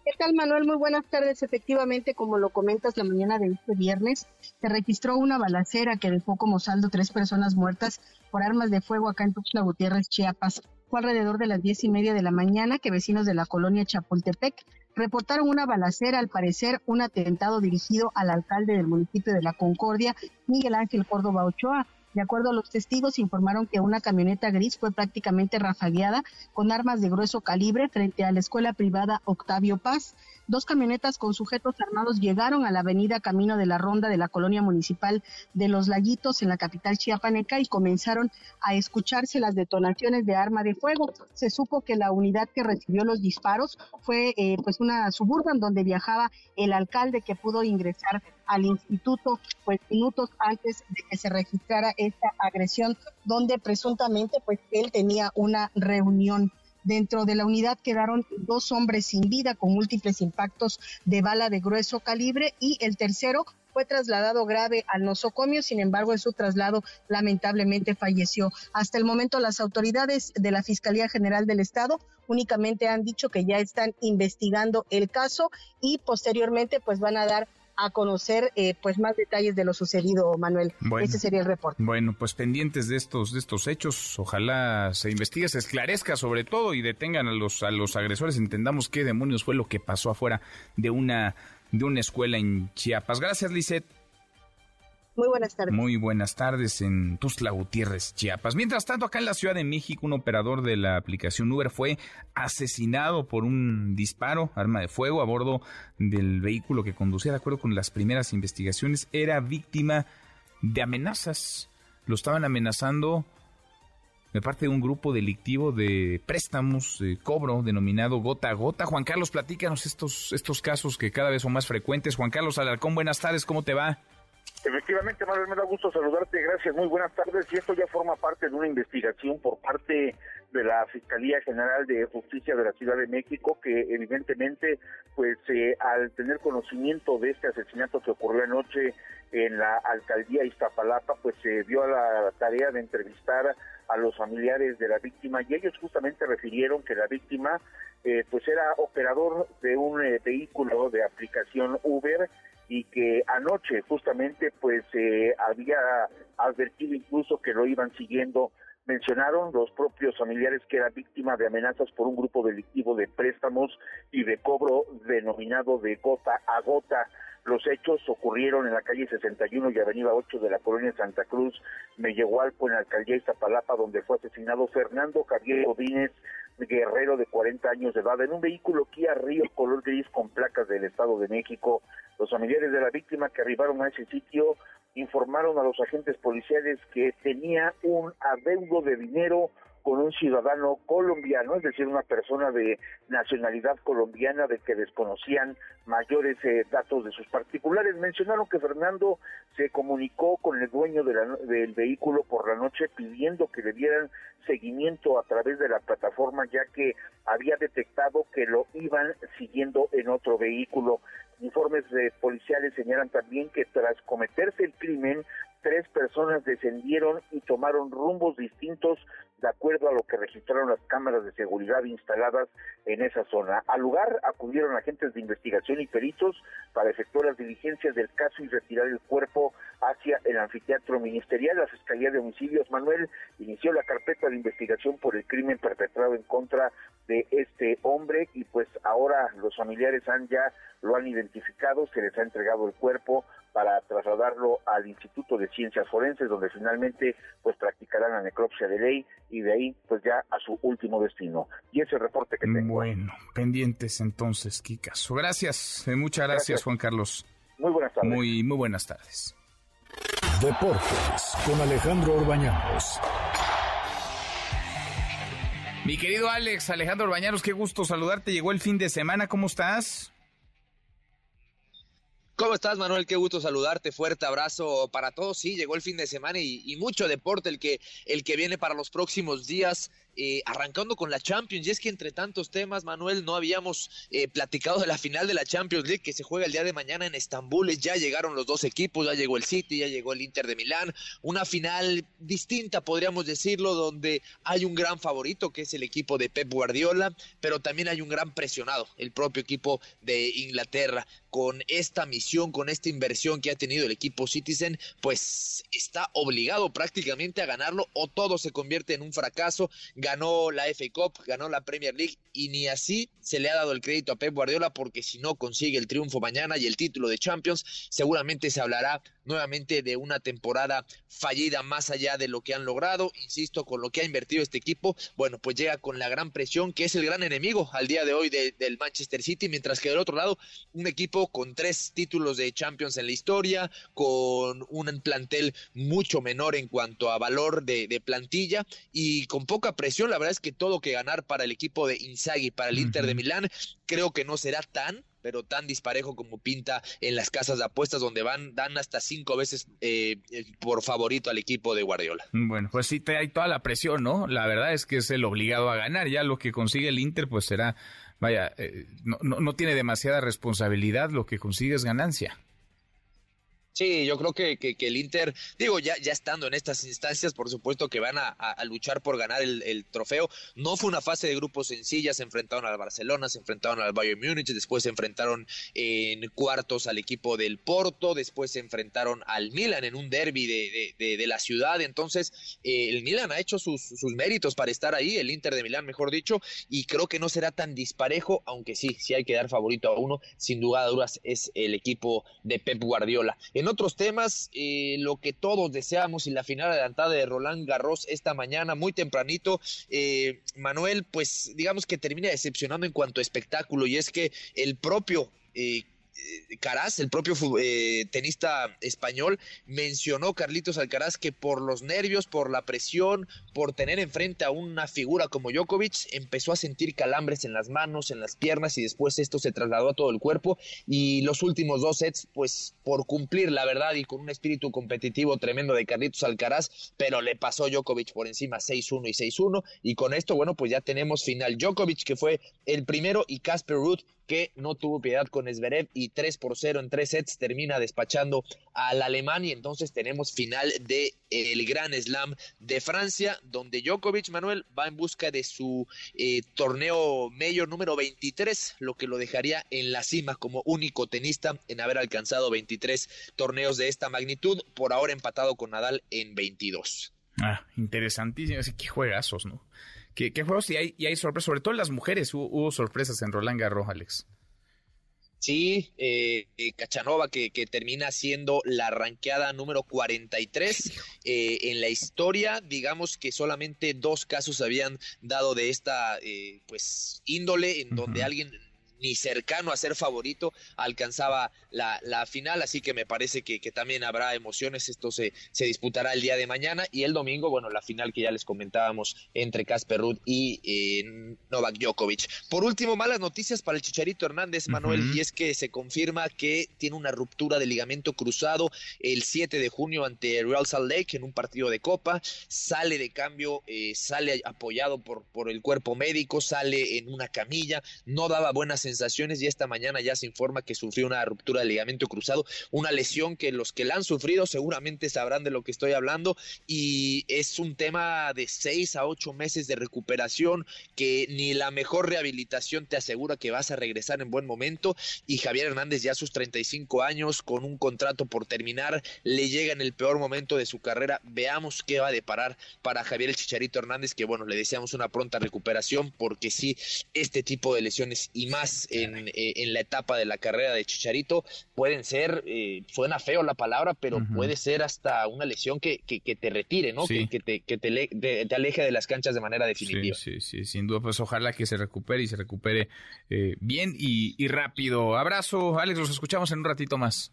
¿Qué tal, Manuel? Muy buenas tardes. Efectivamente, como lo comentas la mañana de este viernes, se registró una balacera que dejó como saldo tres personas muertas por armas de fuego acá en Tuxtla Gutiérrez, Chiapas. Fue alrededor de las diez y media de la mañana que vecinos de la colonia Chapultepec reportaron una balacera, al parecer un atentado dirigido al alcalde del municipio de La Concordia, Miguel Ángel Córdoba Ochoa. De acuerdo a los testigos, informaron que una camioneta gris fue prácticamente rafagueada con armas de grueso calibre frente a la escuela privada Octavio Paz. Dos camionetas con sujetos armados llegaron a la avenida Camino de la Ronda de la colonia municipal de Los Laguitos en la capital chiapaneca y comenzaron a escucharse las detonaciones de arma de fuego. Se supo que la unidad que recibió los disparos fue eh, pues una suburban donde viajaba el alcalde que pudo ingresar al instituto pues minutos antes de que se registrara esta agresión donde presuntamente pues él tenía una reunión Dentro de la unidad quedaron dos hombres sin vida con múltiples impactos de bala de grueso calibre y el tercero fue trasladado grave al nosocomio, sin embargo, en su traslado lamentablemente falleció. Hasta el momento, las autoridades de la Fiscalía General del Estado únicamente han dicho que ya están investigando el caso y posteriormente pues van a dar a conocer eh, pues más detalles de lo sucedido, Manuel. Ese sería el reporte. Bueno, pues pendientes de estos de estos hechos, ojalá se investigue, se esclarezca sobre todo y detengan a los a los agresores, entendamos qué demonios fue lo que pasó afuera de una de una escuela en Chiapas. Gracias, Lisette. Muy buenas tardes. Muy buenas tardes en Tuzla Gutiérrez, Chiapas. Mientras tanto, acá en la Ciudad de México, un operador de la aplicación Uber fue asesinado por un disparo, arma de fuego, a bordo del vehículo que conducía. De acuerdo con las primeras investigaciones, era víctima de amenazas. Lo estaban amenazando de parte de un grupo delictivo de préstamos, de cobro, denominado gota a gota. Juan Carlos, platícanos estos, estos casos que cada vez son más frecuentes. Juan Carlos Alarcón, buenas tardes, ¿cómo te va? Efectivamente, Manuel, me da gusto saludarte. Gracias, muy buenas tardes. Y esto ya forma parte de una investigación por parte de la Fiscalía General de Justicia de la Ciudad de México, que evidentemente, pues eh, al tener conocimiento de este asesinato que ocurrió anoche en la alcaldía Iztapalapa, pues se dio a la tarea de entrevistar a los familiares de la víctima y ellos justamente refirieron que la víctima eh, pues era operador de un eh, vehículo de aplicación Uber y que anoche justamente pues eh, había advertido incluso que lo iban siguiendo. Mencionaron los propios familiares que era víctima de amenazas por un grupo delictivo de préstamos y de cobro denominado de gota a gota. Los hechos ocurrieron en la calle 61 y avenida 8 de la colonia Santa Cruz, Mellehualco, en la alcaldía Iztapalapa, donde fue asesinado Fernando Javier Godínez, guerrero de 40 años de edad, en un vehículo Kia Río color gris con placas del Estado de México. Los familiares de la víctima que arribaron a ese sitio informaron a los agentes policiales que tenía un adeudo de dinero con un ciudadano colombiano, es decir, una persona de nacionalidad colombiana de que desconocían mayores eh, datos de sus particulares. Mencionaron que Fernando se comunicó con el dueño del vehículo por la noche pidiendo que le dieran seguimiento a través de la plataforma ya que había detectado que lo iban siguiendo en otro vehículo. Informes de policiales señalan también que tras cometerse el crimen, tres personas descendieron y tomaron rumbos distintos de acuerdo a lo que registraron las cámaras de seguridad instaladas en esa zona. Al lugar acudieron agentes de investigación y peritos para efectuar las diligencias del caso y retirar el cuerpo hacia el anfiteatro ministerial. La Fiscalía de Homicidios Manuel inició la carpeta de investigación por el crimen perpetrado en contra de este hombre y pues ahora los familiares han ya lo han identificado, se les ha entregado el cuerpo para trasladarlo al Instituto de Ciencias Forenses, donde finalmente pues practicarán la necropsia de ley y de ahí pues ya a su último destino. Y ese reporte que tengo. Bueno, pendientes entonces, Kikazo. Gracias, eh, muchas gracias, Juan Carlos. Muy buenas tardes. Muy, muy buenas tardes. Deportes con Alejandro Orbañanos. Mi querido Alex, Alejandro Orbañanos, qué gusto saludarte. Llegó el fin de semana, ¿cómo estás? ¿Cómo estás, Manuel? Qué gusto saludarte. Fuerte abrazo para todos. Sí, llegó el fin de semana y, y mucho deporte el que, el que viene para los próximos días. Eh, arrancando con la Champions. Y es que entre tantos temas, Manuel, no habíamos eh, platicado de la final de la Champions League que se juega el día de mañana en Estambul. Ya llegaron los dos equipos, ya llegó el City, ya llegó el Inter de Milán. Una final distinta, podríamos decirlo, donde hay un gran favorito que es el equipo de Pep Guardiola, pero también hay un gran presionado, el propio equipo de Inglaterra. Con esta misión, con esta inversión que ha tenido el equipo Citizen, pues está obligado prácticamente a ganarlo o todo se convierte en un fracaso ganó la FA Cup, ganó la Premier League y ni así se le ha dado el crédito a Pep Guardiola porque si no consigue el triunfo mañana y el título de Champions, seguramente se hablará nuevamente de una temporada fallida más allá de lo que han logrado, insisto, con lo que ha invertido este equipo, bueno, pues llega con la gran presión que es el gran enemigo al día de hoy del Manchester City, mientras que del otro lado un equipo con tres títulos de Champions en la historia, con un plantel mucho menor en cuanto a valor de, de plantilla y con poca presión, la verdad es que todo que ganar para el equipo de Inzaghi, para el Inter de Milán, creo que no será tan pero tan disparejo como pinta en las casas de apuestas, donde van, dan hasta cinco veces eh, por favorito al equipo de Guardiola. Bueno, pues sí, te hay toda la presión, ¿no? La verdad es que es el obligado a ganar. Ya lo que consigue el Inter, pues será, vaya, eh, no, no, no tiene demasiada responsabilidad, lo que consigue es ganancia. Sí, yo creo que, que, el Inter, digo, ya, ya estando en estas instancias, por supuesto que van a, a luchar por ganar el, trofeo. No fue una fase de grupos sencilla, se enfrentaron al Barcelona, se enfrentaron al Bayern Múnich, después se enfrentaron en cuartos al equipo del Porto, después se enfrentaron al Milan en un derby de, de, de la ciudad. Entonces, eh, el Milan ha hecho sus, sus méritos para estar ahí, el Inter de Milán, mejor dicho, y creo que no será tan disparejo, aunque sí, sí hay que dar favorito a uno, sin duda dudas es el equipo de Pep Guardiola. Otros temas, eh, lo que todos deseamos y la final adelantada de Roland Garros esta mañana, muy tempranito, eh, Manuel, pues digamos que termina decepcionando en cuanto a espectáculo y es que el propio... Eh, Caraz, el propio eh, tenista español, mencionó Carlitos Alcaraz que por los nervios, por la presión, por tener enfrente a una figura como Djokovic, empezó a sentir calambres en las manos, en las piernas y después esto se trasladó a todo el cuerpo. Y los últimos dos sets, pues por cumplir la verdad y con un espíritu competitivo tremendo de Carlitos Alcaraz, pero le pasó Djokovic por encima 6-1 y 6-1 y con esto, bueno, pues ya tenemos final. Djokovic que fue el primero y Casper Ruth que no tuvo piedad con Zverev y 3 por 0 en tres sets termina despachando al alemán y entonces tenemos final de el Gran Slam de Francia donde Djokovic Manuel va en busca de su eh, torneo mayor número 23 lo que lo dejaría en la cima como único tenista en haber alcanzado 23 torneos de esta magnitud por ahora empatado con Nadal en 22 Ah, interesantísimo, así que juegazos, ¿no? ¿Qué, qué juegos y hay, y hay sorpresas? Sobre todo en las mujeres hubo, hubo sorpresas en Roland Garros, Alex. Sí, eh, eh, Cachanova que, que, termina siendo la ranqueada número 43 eh, en la historia. Digamos que solamente dos casos habían dado de esta eh, pues índole en uh -huh. donde alguien ni cercano a ser favorito alcanzaba la, la final, así que me parece que, que, también habrá emociones, esto se, se disputará el día de mañana y el domingo, bueno, la final que ya les comentábamos entre Casper Ruud y eh, Novak Djokovic. Por último, malas noticias para el Chicharito Hernández, Manuel, uh -huh. y es que se confirma que tiene una ruptura de ligamento cruzado el 7 de junio ante Real Salt Lake en un partido de Copa, sale de cambio, eh, sale apoyado por, por el cuerpo médico, sale en una camilla, no daba buenas sensaciones sensaciones y esta mañana ya se informa que sufrió una ruptura de ligamento cruzado, una lesión que los que la han sufrido seguramente sabrán de lo que estoy hablando y es un tema de seis a ocho meses de recuperación que ni la mejor rehabilitación te asegura que vas a regresar en buen momento y Javier Hernández ya a sus 35 años con un contrato por terminar le llega en el peor momento de su carrera, veamos qué va a deparar para Javier el Chicharito Hernández que bueno, le deseamos una pronta recuperación porque sí, este tipo de lesiones y más en, eh, en, la etapa de la carrera de Chicharito pueden ser, eh, suena feo la palabra, pero uh -huh. puede ser hasta una lesión que, que, que te retire, ¿no? Sí. Que, que, te, que te, le, te, te, aleje de las canchas de manera definitiva. Sí, sí, sí, sin duda, pues ojalá que se recupere y se recupere eh, bien y, y rápido. Abrazo, Alex, los escuchamos en un ratito más.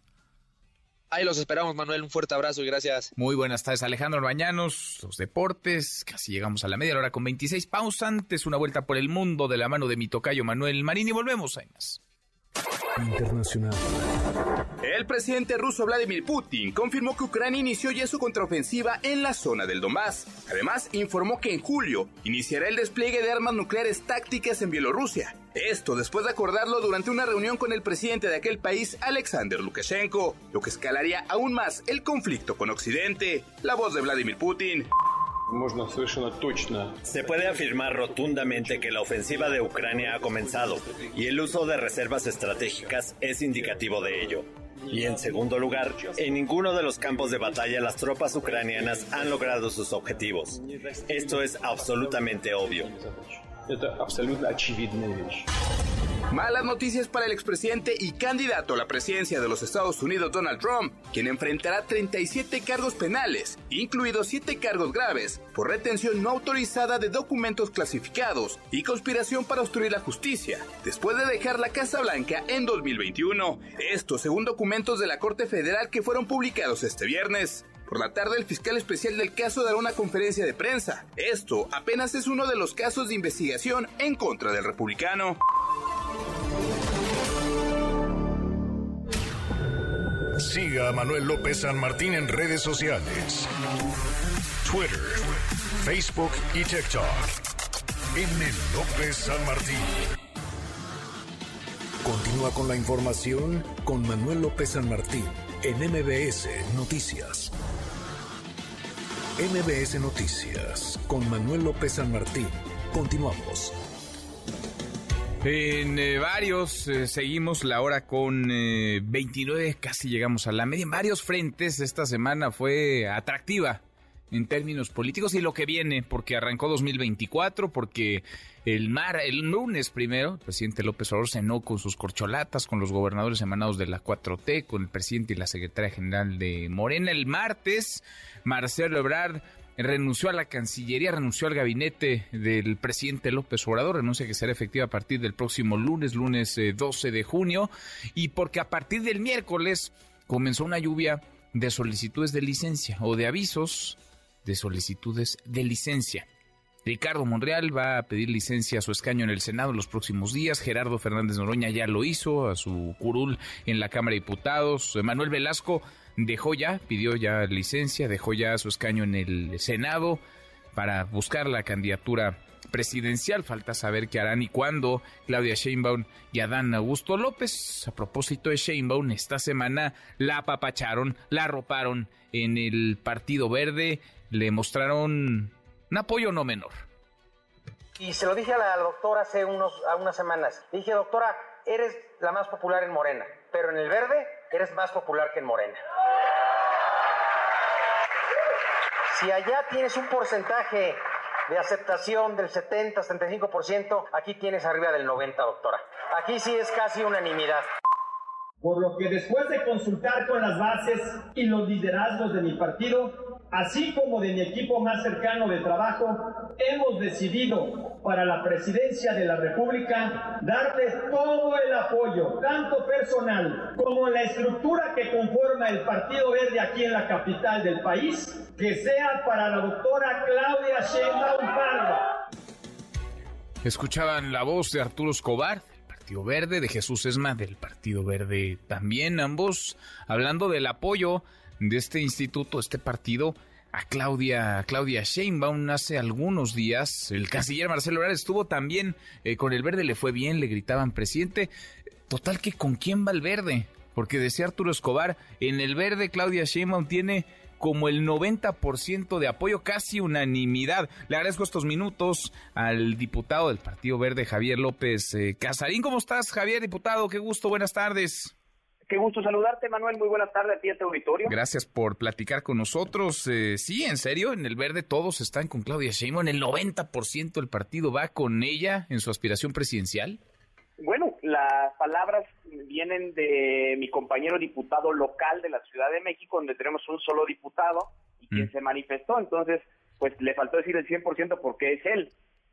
Ahí los esperamos, Manuel. Un fuerte abrazo y gracias. Muy buenas tardes, Alejandro Bañanos. Los deportes, casi llegamos a la media hora con 26 pausa antes. Una vuelta por el mundo de la mano de mi tocayo Manuel Marín y volvemos. Hay. Internacional. El presidente ruso Vladimir Putin confirmó que Ucrania inició ya su contraofensiva en la zona del Donbass. Además, informó que en julio iniciará el despliegue de armas nucleares tácticas en Bielorrusia. Esto después de acordarlo durante una reunión con el presidente de aquel país, Alexander Lukashenko, lo que escalaría aún más el conflicto con Occidente. La voz de Vladimir Putin. Se puede afirmar rotundamente que la ofensiva de Ucrania ha comenzado y el uso de reservas estratégicas es indicativo de ello. Y en segundo lugar, en ninguno de los campos de batalla las tropas ucranianas han logrado sus objetivos. Esto es absolutamente obvio. Malas noticias para el expresidente y candidato a la presidencia de los Estados Unidos Donald Trump, quien enfrentará 37 cargos penales, incluidos 7 cargos graves, por retención no autorizada de documentos clasificados y conspiración para obstruir la justicia, después de dejar la Casa Blanca en 2021. Esto según documentos de la Corte Federal que fueron publicados este viernes. Por la tarde, el fiscal especial del caso dará una conferencia de prensa. Esto apenas es uno de los casos de investigación en contra del republicano. Siga a Manuel López San Martín en redes sociales. Twitter, Facebook y TikTok. M. López San Martín. Continúa con la información con Manuel López San Martín en MBS Noticias. MBS Noticias con Manuel López San Martín. Continuamos. En eh, varios, eh, seguimos la hora con eh, 29, casi llegamos a la media. En varios frentes esta semana fue atractiva en términos políticos y lo que viene, porque arrancó 2024, porque el mar, el lunes primero, el presidente López Obrador cenó con sus corcholatas, con los gobernadores emanados de la 4T, con el presidente y la secretaria general de Morena. El martes, Marcelo Ebrard renunció a la Cancillería, renunció al gabinete del presidente López Obrador, renuncia que será efectiva a partir del próximo lunes, lunes 12 de junio, y porque a partir del miércoles comenzó una lluvia de solicitudes de licencia o de avisos de solicitudes de licencia. Ricardo Monreal va a pedir licencia a su escaño en el Senado en los próximos días. Gerardo Fernández Noroña ya lo hizo a su curul en la Cámara de Diputados. Manuel Velasco dejó ya, pidió ya licencia, dejó ya su escaño en el Senado para buscar la candidatura presidencial. Falta saber qué harán y cuándo Claudia Sheinbaum y Adán Augusto López. A propósito de Sheinbaum, esta semana la apapacharon, la arroparon en el Partido Verde, le mostraron un apoyo no menor. Y se lo dije a la doctora hace unos, unas semanas. Dije, doctora, eres la más popular en Morena, pero en el verde eres más popular que en Morena. Si allá tienes un porcentaje de aceptación del 70-75%, aquí tienes arriba del 90%, doctora. Aquí sí es casi unanimidad. Por lo que después de consultar con las bases y los liderazgos de mi partido, así como de mi equipo más cercano de trabajo, hemos decidido para la presidencia de la República darle todo el apoyo, tanto personal como la estructura que conforma el Partido Verde aquí en la capital del país, que sea para la doctora Claudia Sheinbaum Pardo. Escuchaban la voz de Arturo Escobar, Partido Verde, de Jesús Esma del Partido Verde también, ambos hablando del apoyo de este instituto, este partido a Claudia, Claudia Sheinbaum hace algunos días. El canciller Marcelo Ebrard estuvo también eh, con el verde, le fue bien, le gritaban presidente. Total que con quién va el verde, porque decía Arturo Escobar, en el verde Claudia Sheinbaum tiene como el 90% de apoyo, casi unanimidad. Le agradezco estos minutos al diputado del Partido Verde, Javier López eh, Casarín. ¿Cómo estás, Javier, diputado? Qué gusto, buenas tardes. Qué gusto saludarte, Manuel. Muy buenas tardes a ti, a tu auditorio. Gracias por platicar con nosotros. Eh, sí, en serio, en el verde todos están con Claudia Sheinbaum. El 90% del partido va con ella en su aspiración presidencial. Bueno, las palabras vienen de mi compañero diputado local de la Ciudad de México, donde tenemos un solo diputado y quien Mm. se manifestó. Entonces, pues le faltó decir el 100% porque es él.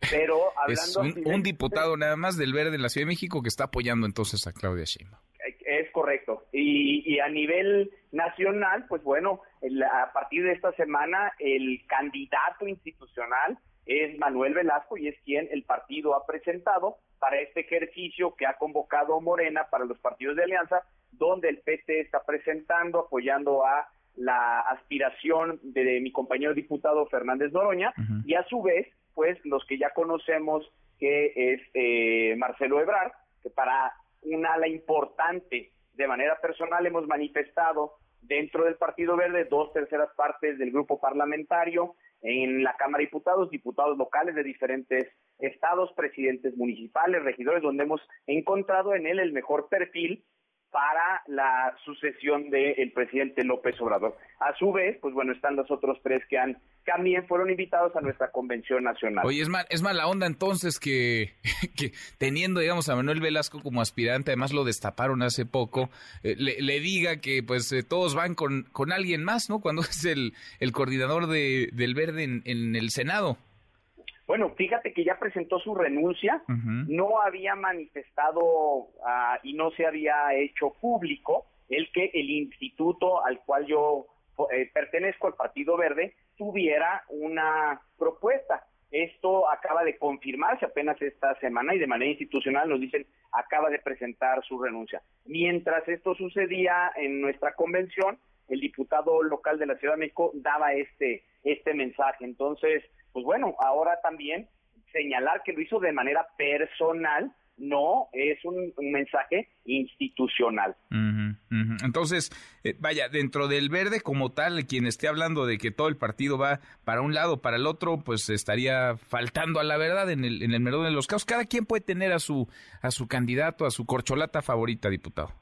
Pero Es hablando... un, un diputado nada más del verde en la Ciudad de México que está apoyando entonces a Claudia Sheinbaum. Es correcto. Y, y a nivel nacional, pues bueno, el- a partir de esta semana el candidato institucional es Manuel Velasco y es quien el partido ha presentado para este ejercicio que ha convocado Morena para los partidos de alianza, donde el PT está presentando, apoyando a la aspiración de, mi compañero diputado Fernández Noroña y a su vez, pues los que ya conocemos que es eh, Marcelo Ebrard, que para un ala importante. De manera personal hemos manifestado dentro del Partido Verde dos terceras partes del grupo parlamentario en la Cámara de Diputados, diputados locales de diferentes estados, presidentes municipales, regidores, donde hemos encontrado en él el mejor perfil para la sucesión del presidente López Obrador. A su vez, pues bueno, están los otros tres que han también fueron invitados a nuestra convención nacional. Oye, es, mal, es mala onda entonces que, que teniendo, digamos, a Manuel Velasco como aspirante, además lo destaparon hace poco, eh, le, diga que pues eh, todos van con, con alguien más, ¿no? Cuando es el, el coordinador de, del Verde en el Senado. Bueno, fíjate que ya presentó su renuncia, no había manifestado ah, y no se había hecho público el que el instituto al cual yo eh, pertenezco, al Partido Verde, tuviera una propuesta. Esto acaba de confirmarse apenas esta semana y de manera institucional nos dicen acaba de presentar su renuncia. Mientras esto sucedía en nuestra convención, el diputado local de la Ciudad de México daba este este mensaje. Entonces, pues bueno, ahora también señalar que lo hizo de manera personal no es un, mensaje institucional. Entonces, eh, vaya, dentro del verde como tal, quien esté hablando de que todo el partido va para un lado, para el otro, pues estaría faltando a la verdad en el, en el de los casos. Cada quien puede tener a su, a su candidato, a su corcholata favorita, diputado.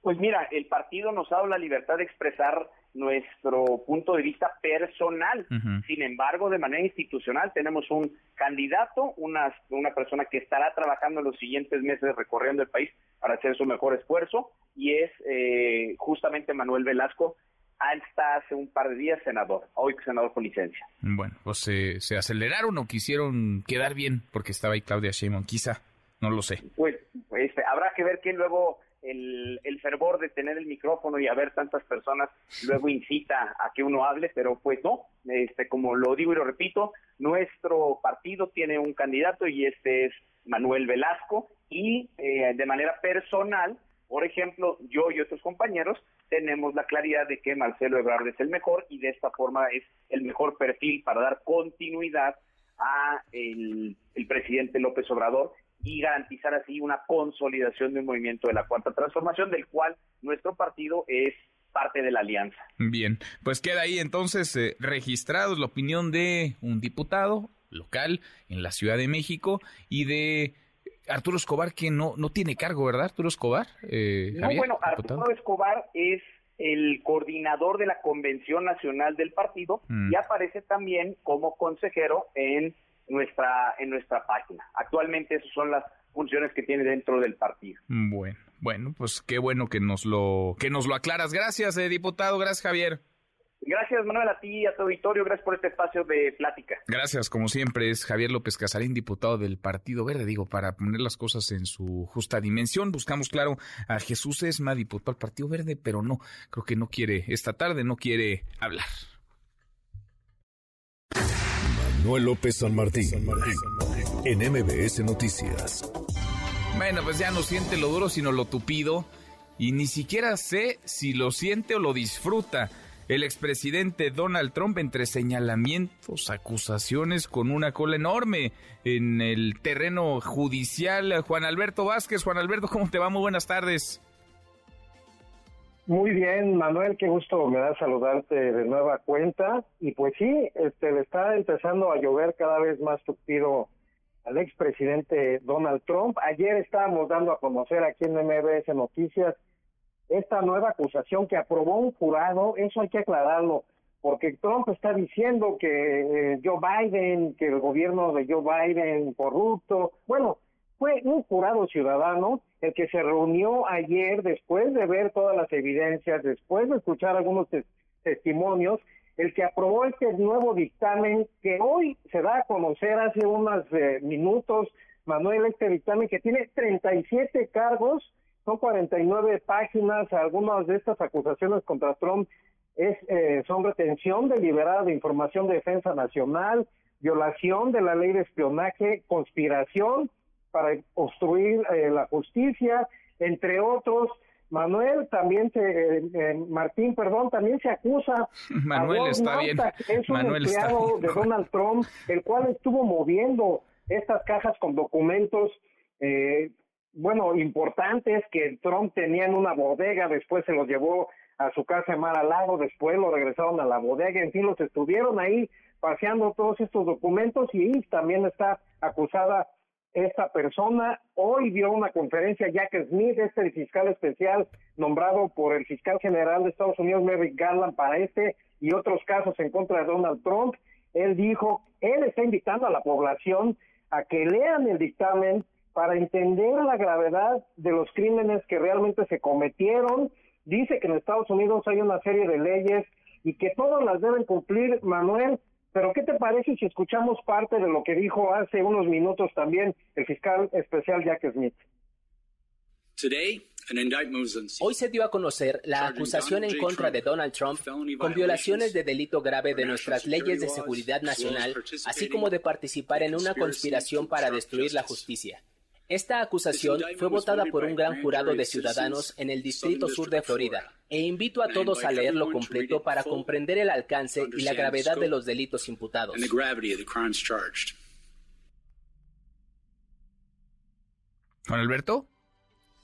Pues mira, el partido nos ha dado la libertad de expresar nuestro punto de vista personal. Sin embargo, de manera institucional tenemos un candidato, una, una persona que estará trabajando en los siguientes meses recorriendo el país para hacer su mejor esfuerzo y es eh, justamente Manuel Velasco, hasta hace un par de días senador, hoy senador con licencia. Bueno, pues se aceleraron o quisieron quedar bien porque estaba ahí Claudia Sheinbaum, quizá, no lo sé. Pues, pues habrá que ver quién luego el, el, fervor de tener el micrófono y haber tantas personas luego incita a que uno hable, pero pues no, este, como lo digo y lo repito, nuestro partido tiene un candidato y este es Manuel Velasco y eh, de manera personal, por ejemplo, yo y otros compañeros tenemos la claridad de que Marcelo Ebrard es el mejor y de esta forma es el mejor perfil para dar continuidad a el, el presidente López Obrador y garantizar así una consolidación de un movimiento de la cuarta transformación del cual nuestro partido es parte de la alianza. Bien, pues queda ahí entonces eh, registrado la opinión de un diputado local en la Ciudad de México y de Arturo Escobar que no no tiene cargo, ¿verdad? Arturo Escobar. Eh, no, bueno, Arturo Escobar es el coordinador de la Convención Nacional del Partido mm. y aparece también como consejero en nuestra en nuestra página. Actualmente esas son las funciones que tiene dentro del partido. Bueno, bueno, pues qué bueno que nos lo que nos lo aclaras. Gracias, eh, diputado. Gracias, Javier. Gracias, Manuel, a ti y a tu auditorio. Gracias por este espacio de plática. Gracias, como siempre, es Javier López Casarín, diputado del Partido Verde. Digo, para poner las cosas en su justa dimensión, buscamos, claro, a Jesús Esma, diputado del Partido Verde, pero no, creo que no quiere, esta tarde no quiere hablar. Manuel López San Martín, en MBS Noticias. Bueno, pues ya no siente lo duro, sino lo tupido. Y ni siquiera sé si lo siente o lo disfruta. El expresidente Donald Trump entre señalamientos, acusaciones con una cola enorme en el terreno judicial. Juan Alberto Vázquez, Juan Alberto, ¿cómo te va? Muy buenas tardes. Muy bien, Manuel, qué gusto me da saludarte de nueva cuenta. Y pues sí, este, le está empezando a llover cada vez más tupido al expresidente Donald Trump. Ayer estábamos dando a conocer aquí en MBS Noticias esta nueva acusación que aprobó un jurado, eso hay que aclararlo, porque Trump está diciendo que eh, Joe Biden, que el gobierno de Joe Biden corrupto, bueno, fue un jurado ciudadano el que se reunió ayer después de ver todas las evidencias, después de escuchar algunos testimonios, el que aprobó este nuevo dictamen que hoy se da a conocer hace unos eh, minutos, Manuel, este dictamen que tiene 37 cargos, son 49 páginas, algunas de estas acusaciones contra Trump es, eh, son retención deliberada de información de defensa nacional, violación de la ley de espionaje, conspiración, para obstruir eh, la justicia, entre otros. Manuel también se, eh, eh, Martín, perdón, también se acusa Manuel está bien. es un empleado de Donald Trump, el cual estuvo moviendo estas cajas con documentos, bueno, importantes que Trump tenía en una bodega, después se los llevó a su casa en Mar a Lago, después lo regresaron a la bodega, en fin, los estuvieron ahí paseando todos estos documentos y también está acusada esta persona hoy dio una conferencia, Jack Smith, este fiscal especial nombrado por el fiscal general de Estados Unidos, Merrick Garland, para este y otros casos en contra de Donald Trump. Él dijo, él está invitando a la población a que lean el dictamen para entender la gravedad de los crímenes que realmente se cometieron. Dice que en Estados Unidos hay una serie de leyes y que todas las deben cumplir, Manuel, pero ¿qué te parece si escuchamos parte de lo que dijo hace unos minutos también el fiscal especial Jack Smith? Today, Hoy se dio a conocer la acusación en contra de Donald Trump con violaciones de delito grave de nuestras leyes de seguridad nacional, así como de participar en una conspiración para destruir la justicia. Esta acusación fue votada por un gran jurado de ciudadanos en el Distrito Sur de Florida, e invito a todos a leerlo completo para comprender el alcance y la gravedad de los delitos imputados. Juan Alberto.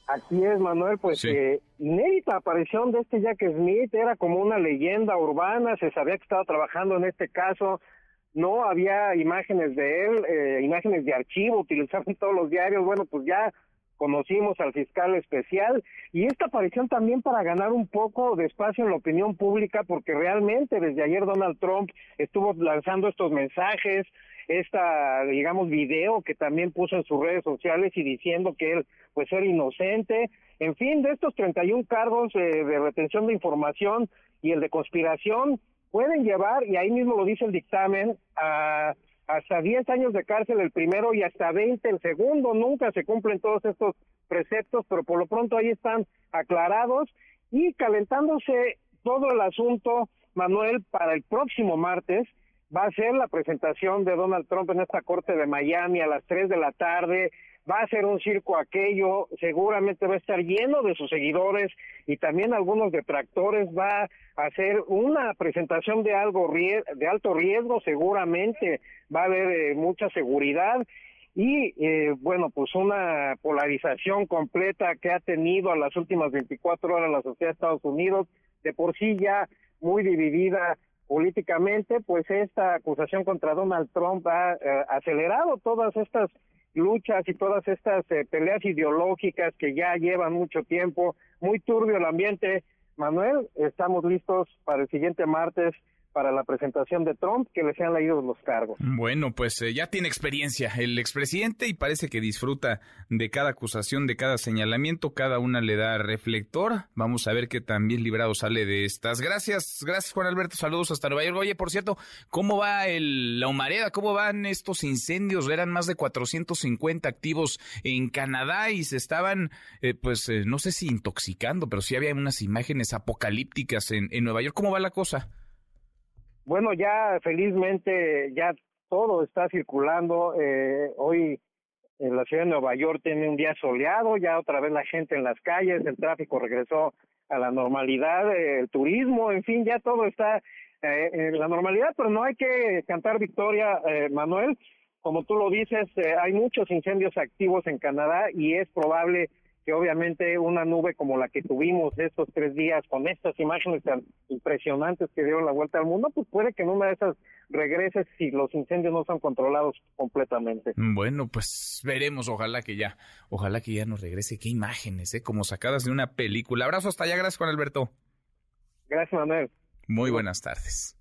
Así es, Manuel, pues eh, inédita aparición de este Jack Smith, era como una leyenda urbana, se sabía que estaba trabajando en este caso, no había imágenes de él, eh, imágenes de archivo utilizadas en todos los diarios, bueno, pues ya conocimos al fiscal especial y esta aparición también para ganar un poco de espacio en la opinión pública porque realmente desde ayer Donald Trump estuvo lanzando estos mensajes, esta, digamos, video que también puso en sus redes sociales y diciendo que él, pues, era inocente. En fin, de estos 31 cargos eh, de retención de información y el de conspiración, pueden llevar, y ahí mismo lo dice el dictamen, a hasta 10 años de cárcel el primero y hasta 20 el segundo. Nunca se cumplen todos estos preceptos, pero por lo pronto ahí están aclarados y calentándose todo el asunto, Manuel, para el próximo martes va a ser la presentación de Donald Trump en esta corte de Miami a las 3 de la tarde. Va a ser un circo aquello, seguramente va a estar lleno de sus seguidores y también algunos detractores. Va a ser una presentación de algo de alto riesgo, seguramente va a haber eh, mucha seguridad y eh, bueno, pues una polarización completa que ha tenido a las últimas 24 horas la sociedad de Estados Unidos, de por sí ya muy dividida políticamente, pues esta acusación contra Donald Trump ha eh, acelerado todas estas luchas y todas estas eh, peleas ideológicas que ya llevan mucho tiempo, muy turbio el ambiente. Manuel, estamos listos para el siguiente martes para la presentación de Trump que le sean leído los cargos. Bueno, pues eh, ya tiene experiencia el expresidente y parece que disfruta de cada acusación, de cada señalamiento, cada una le da reflector. Vamos a ver qué también librado sale de estas. Gracias, gracias Juan Alberto, saludos hasta Nueva York. Oye, por cierto, ¿cómo va el, la humareda? ¿Cómo van estos incendios? Eran más de 450 activos en Canadá y se estaban, eh, pues, eh, no sé si intoxicando, pero sí había unas imágenes apocalípticas en Nueva York. ¿Cómo va la cosa? Bueno, ya felizmente ya todo está circulando. Eh, hoy en la ciudad de Nueva York tiene un día soleado, ya otra vez la gente en las calles, el tráfico regresó a la normalidad, eh, el turismo, en fin, ya todo está eh, en la normalidad, pero no hay que cantar victoria, eh, Manuel. Como tú lo dices, eh, hay muchos incendios activos en Canadá y es probable que obviamente una nube como la que tuvimos estos tres días con estas imágenes tan impresionantes que dieron la vuelta al mundo, pues puede que en una de esas regrese si los incendios no son controlados completamente. Bueno, pues veremos, ojalá que ya, ojalá que ya nos regrese. Qué imágenes, ¿eh? Como sacadas de una película. Abrazo hasta allá, gracias Juan Alberto. Gracias, Manuel. Muy buenas tardes.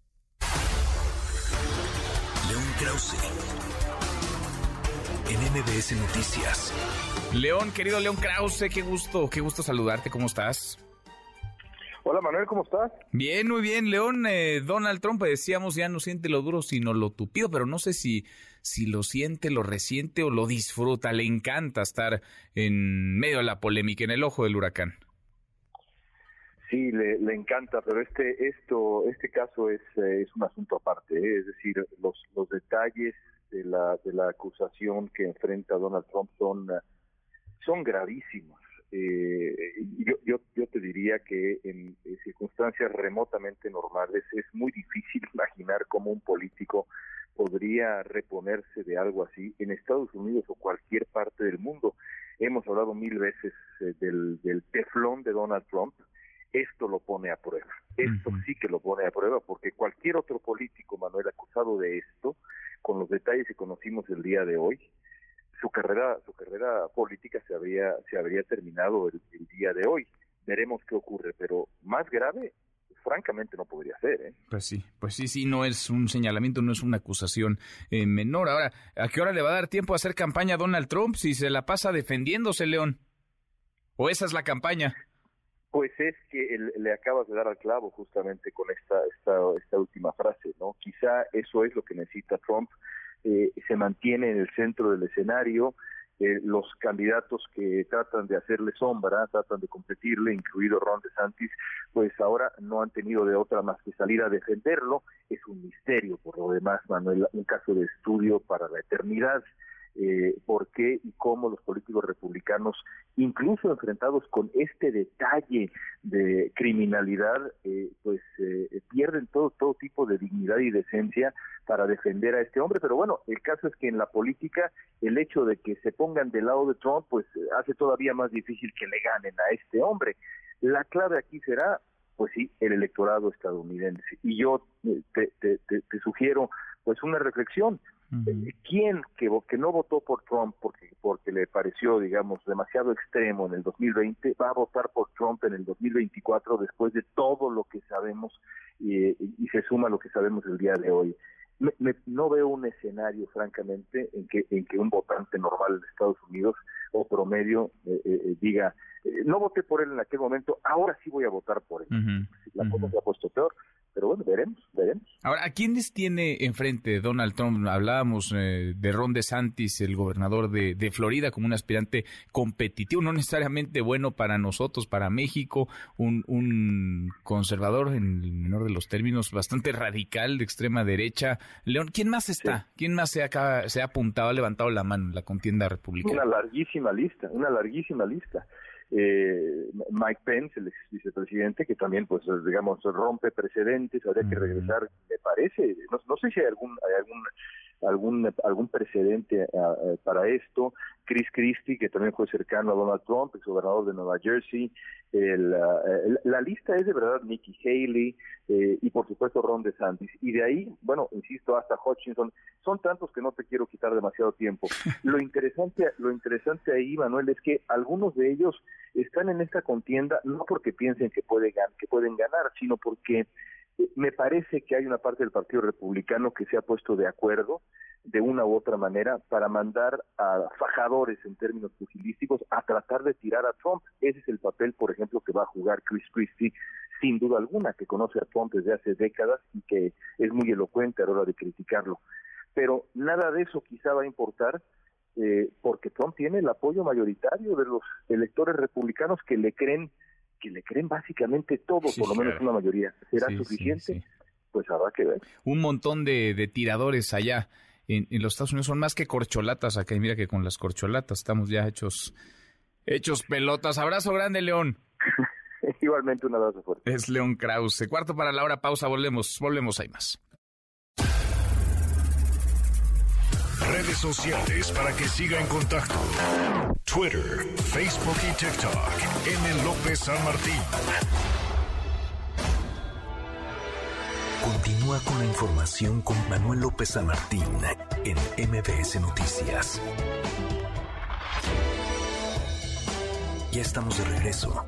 León Krause. En MBS Noticias. León, querido León Krause, qué gusto, qué gusto saludarte, ¿cómo estás? Hola Manuel, ¿cómo estás? Bien, muy bien, León. Eh, Donald Trump, decíamos, ya no siente lo duro, sino lo tupido, pero no sé si, si lo siente, lo resiente o lo disfruta. Le encanta estar en medio de la polémica, en el ojo del huracán. Sí, le, le encanta, pero este, esto, este caso es, eh, es un asunto aparte, ¿eh? es decir, los, los detalles de la, de la acusación que enfrenta Donald Trump son son gravísimos. Eh, yo, yo, yo te diría que en, circunstancias remotamente normales es muy difícil imaginar cómo un político podría reponerse de algo así en Estados Unidos o cualquier parte del mundo. Hemos hablado mil veces eh, del, del teflón de Donald Trump. Esto lo pone a prueba. Esto sí que lo pone a prueba porque cualquier otro político, Manuel, acusado de esto, con los detalles que conocimos el día de hoy, su carrera su carrera política se habría se habría terminado el, día de hoy veremos qué ocurre pero más grave francamente no podría ser ¿eh? pues sí pues sí sí no es un señalamiento no es una acusación eh, menor ahora a qué hora le va a dar tiempo a hacer campaña a Donald Trump si se la pasa defendiéndose León o esa es la campaña pues es que le acabas de dar al clavo justamente con esta, esta, esta última frase, ¿no? Quizá eso es lo que necesita Trump eh, se mantiene en el centro del escenario eh, los candidatos que tratan de hacerle sombra, tratan de competirle, incluido Ron DeSantis, pues ahora no han tenido de otra más que salir a defenderlo. Es un misterio, por lo demás, Manuel, un caso de estudio para la eternidad eh, por qué y cómo los políticos republicanos, incluso enfrentados con este detalle de criminalidad, eh, pues eh, pierden todo, todo tipo de dignidad y decencia para defender a este hombre. Pero bueno, el caso es que en la política el hecho de que se pongan del lado de Trump, pues hace todavía más difícil que le ganen a este hombre. La clave aquí será pues sí, el electorado estadounidense. Y yo eh, te, te, te sugiero pues una reflexión. ¿Quién que, que no votó por Trump porque, porque le pareció, digamos, demasiado extremo en el 2020, va a votar por Trump en el 2024 después de todo lo que sabemos y, y se suma lo que sabemos el día de hoy? no veo un escenario, francamente, en que, en que un votante normal de Estados Unidos o promedio eh, eh, eh diga, no voté por él en aquel momento, ahora sí voy a votar por él. La cosa se ha puesto peor pero bueno, veremos, veremos. Ahora, ¿a quiénes tiene enfrente Donald Trump? Hablábamos eh, de Ron DeSantis, el gobernador de, Florida, como un aspirante competitivo, no necesariamente bueno para nosotros, para México, un, un conservador, en el menor de los términos, bastante radical, de extrema derecha. León, ¿quién más está? ¿Quién más se ha, se ha apuntado, ha levantado la mano en la contienda republicana? Una larguísima lista, una larguísima lista eh, Mike Pence, el ex vicepresidente, que también, pues, digamos, rompe precedentes, habría que regresar, me parece, no, no sé si hay algún, hay algún algún algún precedente para esto. Chris Christie, que también fue cercano a Donald Trump, ex gobernador de Nueva Jersey. El, la lista es de verdad Nikki Haley eh, y por supuesto Ron DeSantis. Y de ahí, bueno, insisto, hasta Hutchinson. Son tantos que no te quiero quitar demasiado tiempo. Lo interesante, lo interesante ahí, Manuel, es que algunos de ellos están en esta contienda no porque piensen que, puede, que pueden ganar, sino porque me parece que hay una parte del Partido Republicano que se ha puesto de acuerdo de una u otra manera para mandar a fajadores en términos pugilísticos a tratar de tirar a Trump. Ese es el papel, por ejemplo, que va a jugar Chris Christie, sin duda alguna, que conoce a Trump desde hace décadas y que es muy elocuente a la hora de criticarlo. Pero nada de eso quizá va a importar eh, porque Trump tiene el apoyo mayoritario de los electores republicanos que le creen que le creen básicamente todo, por lo menos una mayoría. ¿Será suficiente? pues habrá que ver. Un montón de, tiradores allá en, los Estados Unidos son más que corcholatas acá. Y mira que con las corcholatas estamos ya hechos, hechos pelotas. Abrazo grande, León. Igualmente un abrazo fuerte. Es León Krause. Cuarto para la hora, pausa, volvemos, volvemos, hay más. Redes sociales para que siga en contacto: Twitter, Facebook y TikTok. M. López San Martín. Continúa con la información con Manuel López San Martín en MBS Noticias. Ya estamos de regreso.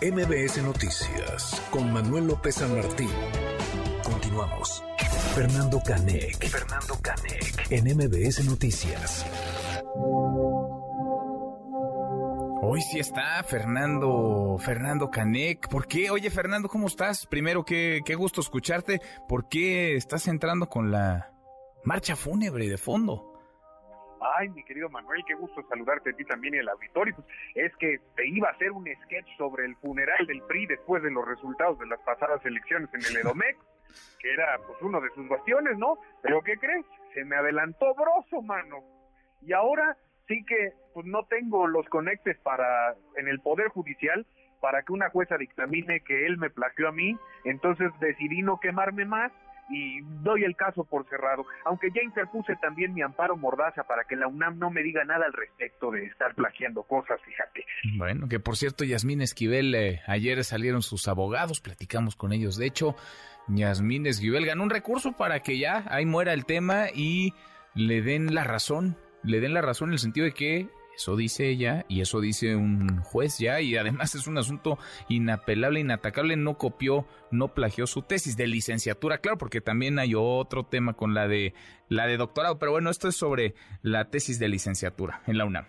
MBS Noticias con Manuel López San Martín. Continuamos. Fernando Canec. Fernando Canec. En MBS Noticias. Hoy sí está Fernando, Fernando Canec. ¿Por qué? Oye, Fernando, ¿cómo estás? Primero, qué, qué gusto escucharte. ¿Por qué estás entrando con la marcha fúnebre de fondo? Ay, mi querido Manuel, qué gusto saludarte a ti también y al auditorio. Pues, es que te iba a hacer un sketch sobre el funeral del PRI después de los resultados de las pasadas elecciones en el Edomex, que era pues uno de sus bastiones, ¿no? Pero ¿qué crees? Se me adelantó Broso, mano. Y ahora sí que pues no tengo los conectes para en el poder judicial para que una jueza dictamine que él me plagió a mí, entonces decidí no quemarme más y doy el caso por cerrado, aunque ya interpuse también mi amparo mordaza para que la UNAM no me diga nada al respecto de estar plagiando cosas, fíjate. Bueno, que por cierto, Yasmín Esquivel, eh, ayer salieron sus abogados, platicamos con ellos, de hecho, Yasmín Esquivel ganó un recurso para que ya ahí muera el tema y le den la razón, le den la razón en el sentido de que eso dice ella y eso dice un juez ya y además es un asunto inapelable, inatacable. No copió, no plagió su tesis de licenciatura, claro, porque también hay otro tema con la de la de doctorado. Pero bueno, esto es sobre la tesis de licenciatura en la UNAM.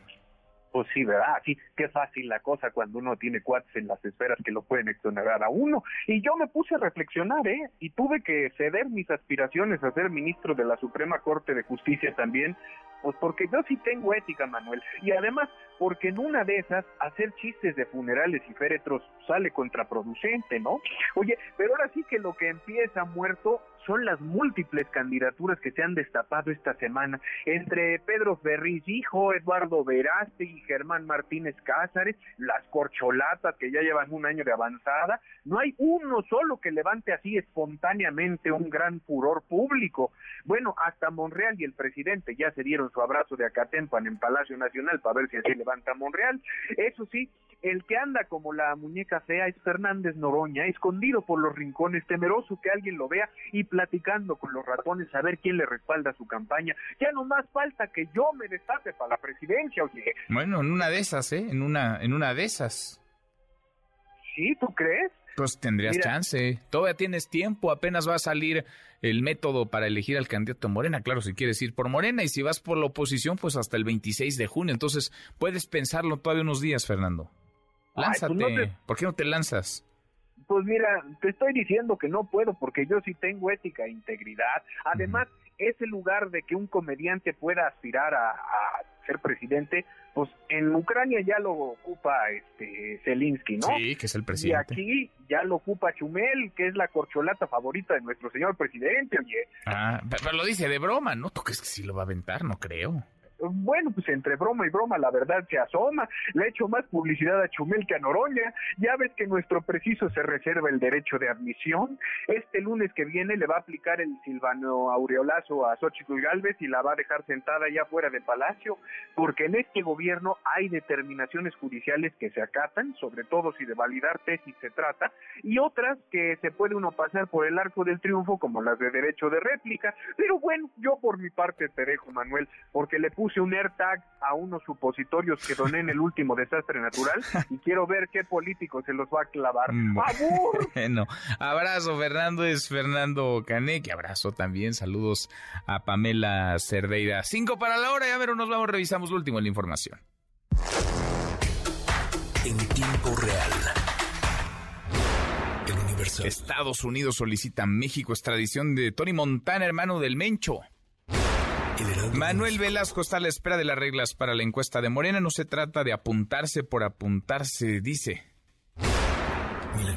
Pues sí, ¿verdad? Sí, qué fácil la cosa cuando uno tiene cuates en las esferas que lo pueden exonerar a uno. Y yo me puse a reflexionar, ¿eh? Y tuve que ceder mis aspiraciones a ser ministro de la Suprema Corte de Justicia también Pues porque yo sí tengo ética, Manuel. Y además, porque en una de esas, hacer chistes de funerales y féretros sale contraproducente, ¿no? Oye, pero ahora sí que lo que empieza muerto son las múltiples candidaturas que se han destapado esta semana entre Pedro Ferriz hijo, Eduardo Veraste y Germán Martínez Cázares, las corcholatas que ya llevan un año de avanzada, no hay uno solo que levante así espontáneamente un gran furor público. Bueno, hasta Monreal y el presidente ya se dieron su abrazo de Acatempan en Palacio Nacional para ver si así levanta Monreal. Eso sí, el que anda como la muñeca fea es Fernández Noroña, escondido por los rincones, temeroso que alguien lo vea y platicando con los ratones a ver quién le respalda su campaña. Ya no más falta que yo me destape para la presidencia, oye. Bueno, en una de esas, ¿eh? En una, en una de esas. ¿Sí? ¿Tú crees? Pues tendrías chance. Todavía tienes tiempo, apenas va a salir el método para elegir al candidato a Morena. Claro, si quieres ir por Morena y si vas por la oposición, pues hasta el 26 de junio. Entonces, puedes pensarlo todavía unos días, Fernando. Pues Lánzate. ¿Por qué no te lanzas? Pues mira, te estoy diciendo que no puedo porque yo sí tengo ética e integridad. Además, ese lugar de que un comediante pueda aspirar a, ser presidente, pues en Ucrania ya lo ocupa este Zelensky, ¿no? Sí, que es el presidente. Y aquí ya lo ocupa Chumel, que es la corcholata favorita de nuestro señor presidente, oye. Ah, pero lo dice de broma, ¿no? ¿Tú crees que sí lo va a aventar? No creo bueno, pues entre broma y broma la verdad se asoma, le ha hecho más publicidad a Chumel que a Noroña, ya ves que nuestro preciso se reserva el derecho de admisión, este lunes que viene le va a aplicar el silvano aureolazo a Xochitl Galvez y la va a dejar sentada ya fuera del palacio, porque en este gobierno hay determinaciones judiciales que se acatan, sobre todo si de validar tesis se trata, y otras que se puede uno pasar por el arco del triunfo como las de derecho de réplica, pero bueno, yo por mi parte te dejo Manuel, porque le puse un AirTag a unos supositorios que doné en el último desastre natural y quiero ver qué político se los va a clavar. Mm, bueno, abrazo, Fernando, es Fernando Canek, abrazo también, saludos a Pamela Cerdeira. Cinco para la hora, ya ver, nos vamos, revisamos lo último en la información. En tiempo real. Estados Unidos solicita a México extradición de Tony Montana, hermano del Mencho. Manuel Velasco está a la espera de las reglas para la encuesta de Morena. No se trata de apuntarse por apuntarse, dice.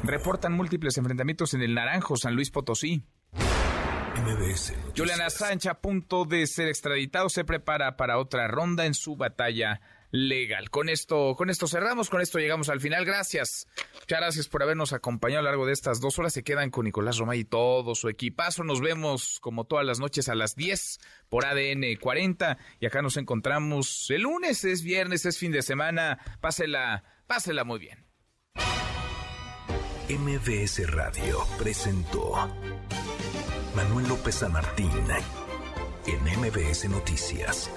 Reportan múltiples enfrentamientos en el Naranjo, San Luis Potosí. Julian Assange, a punto de ser extraditado, se prepara para otra ronda en su batalla legal. Con esto, con esto cerramos, con esto llegamos al final. Gracias. Muchas gracias por habernos acompañado a lo largo de estas dos horas. Se quedan con Nicolás Romay y todo su equipazo. Nos vemos como todas las noches a las 10 por ADN 40. Y acá nos encontramos el lunes, es viernes, es fin de semana. Pásela, pásela muy bien. MBS Radio presentó Manuel López San Martín en MBS Noticias.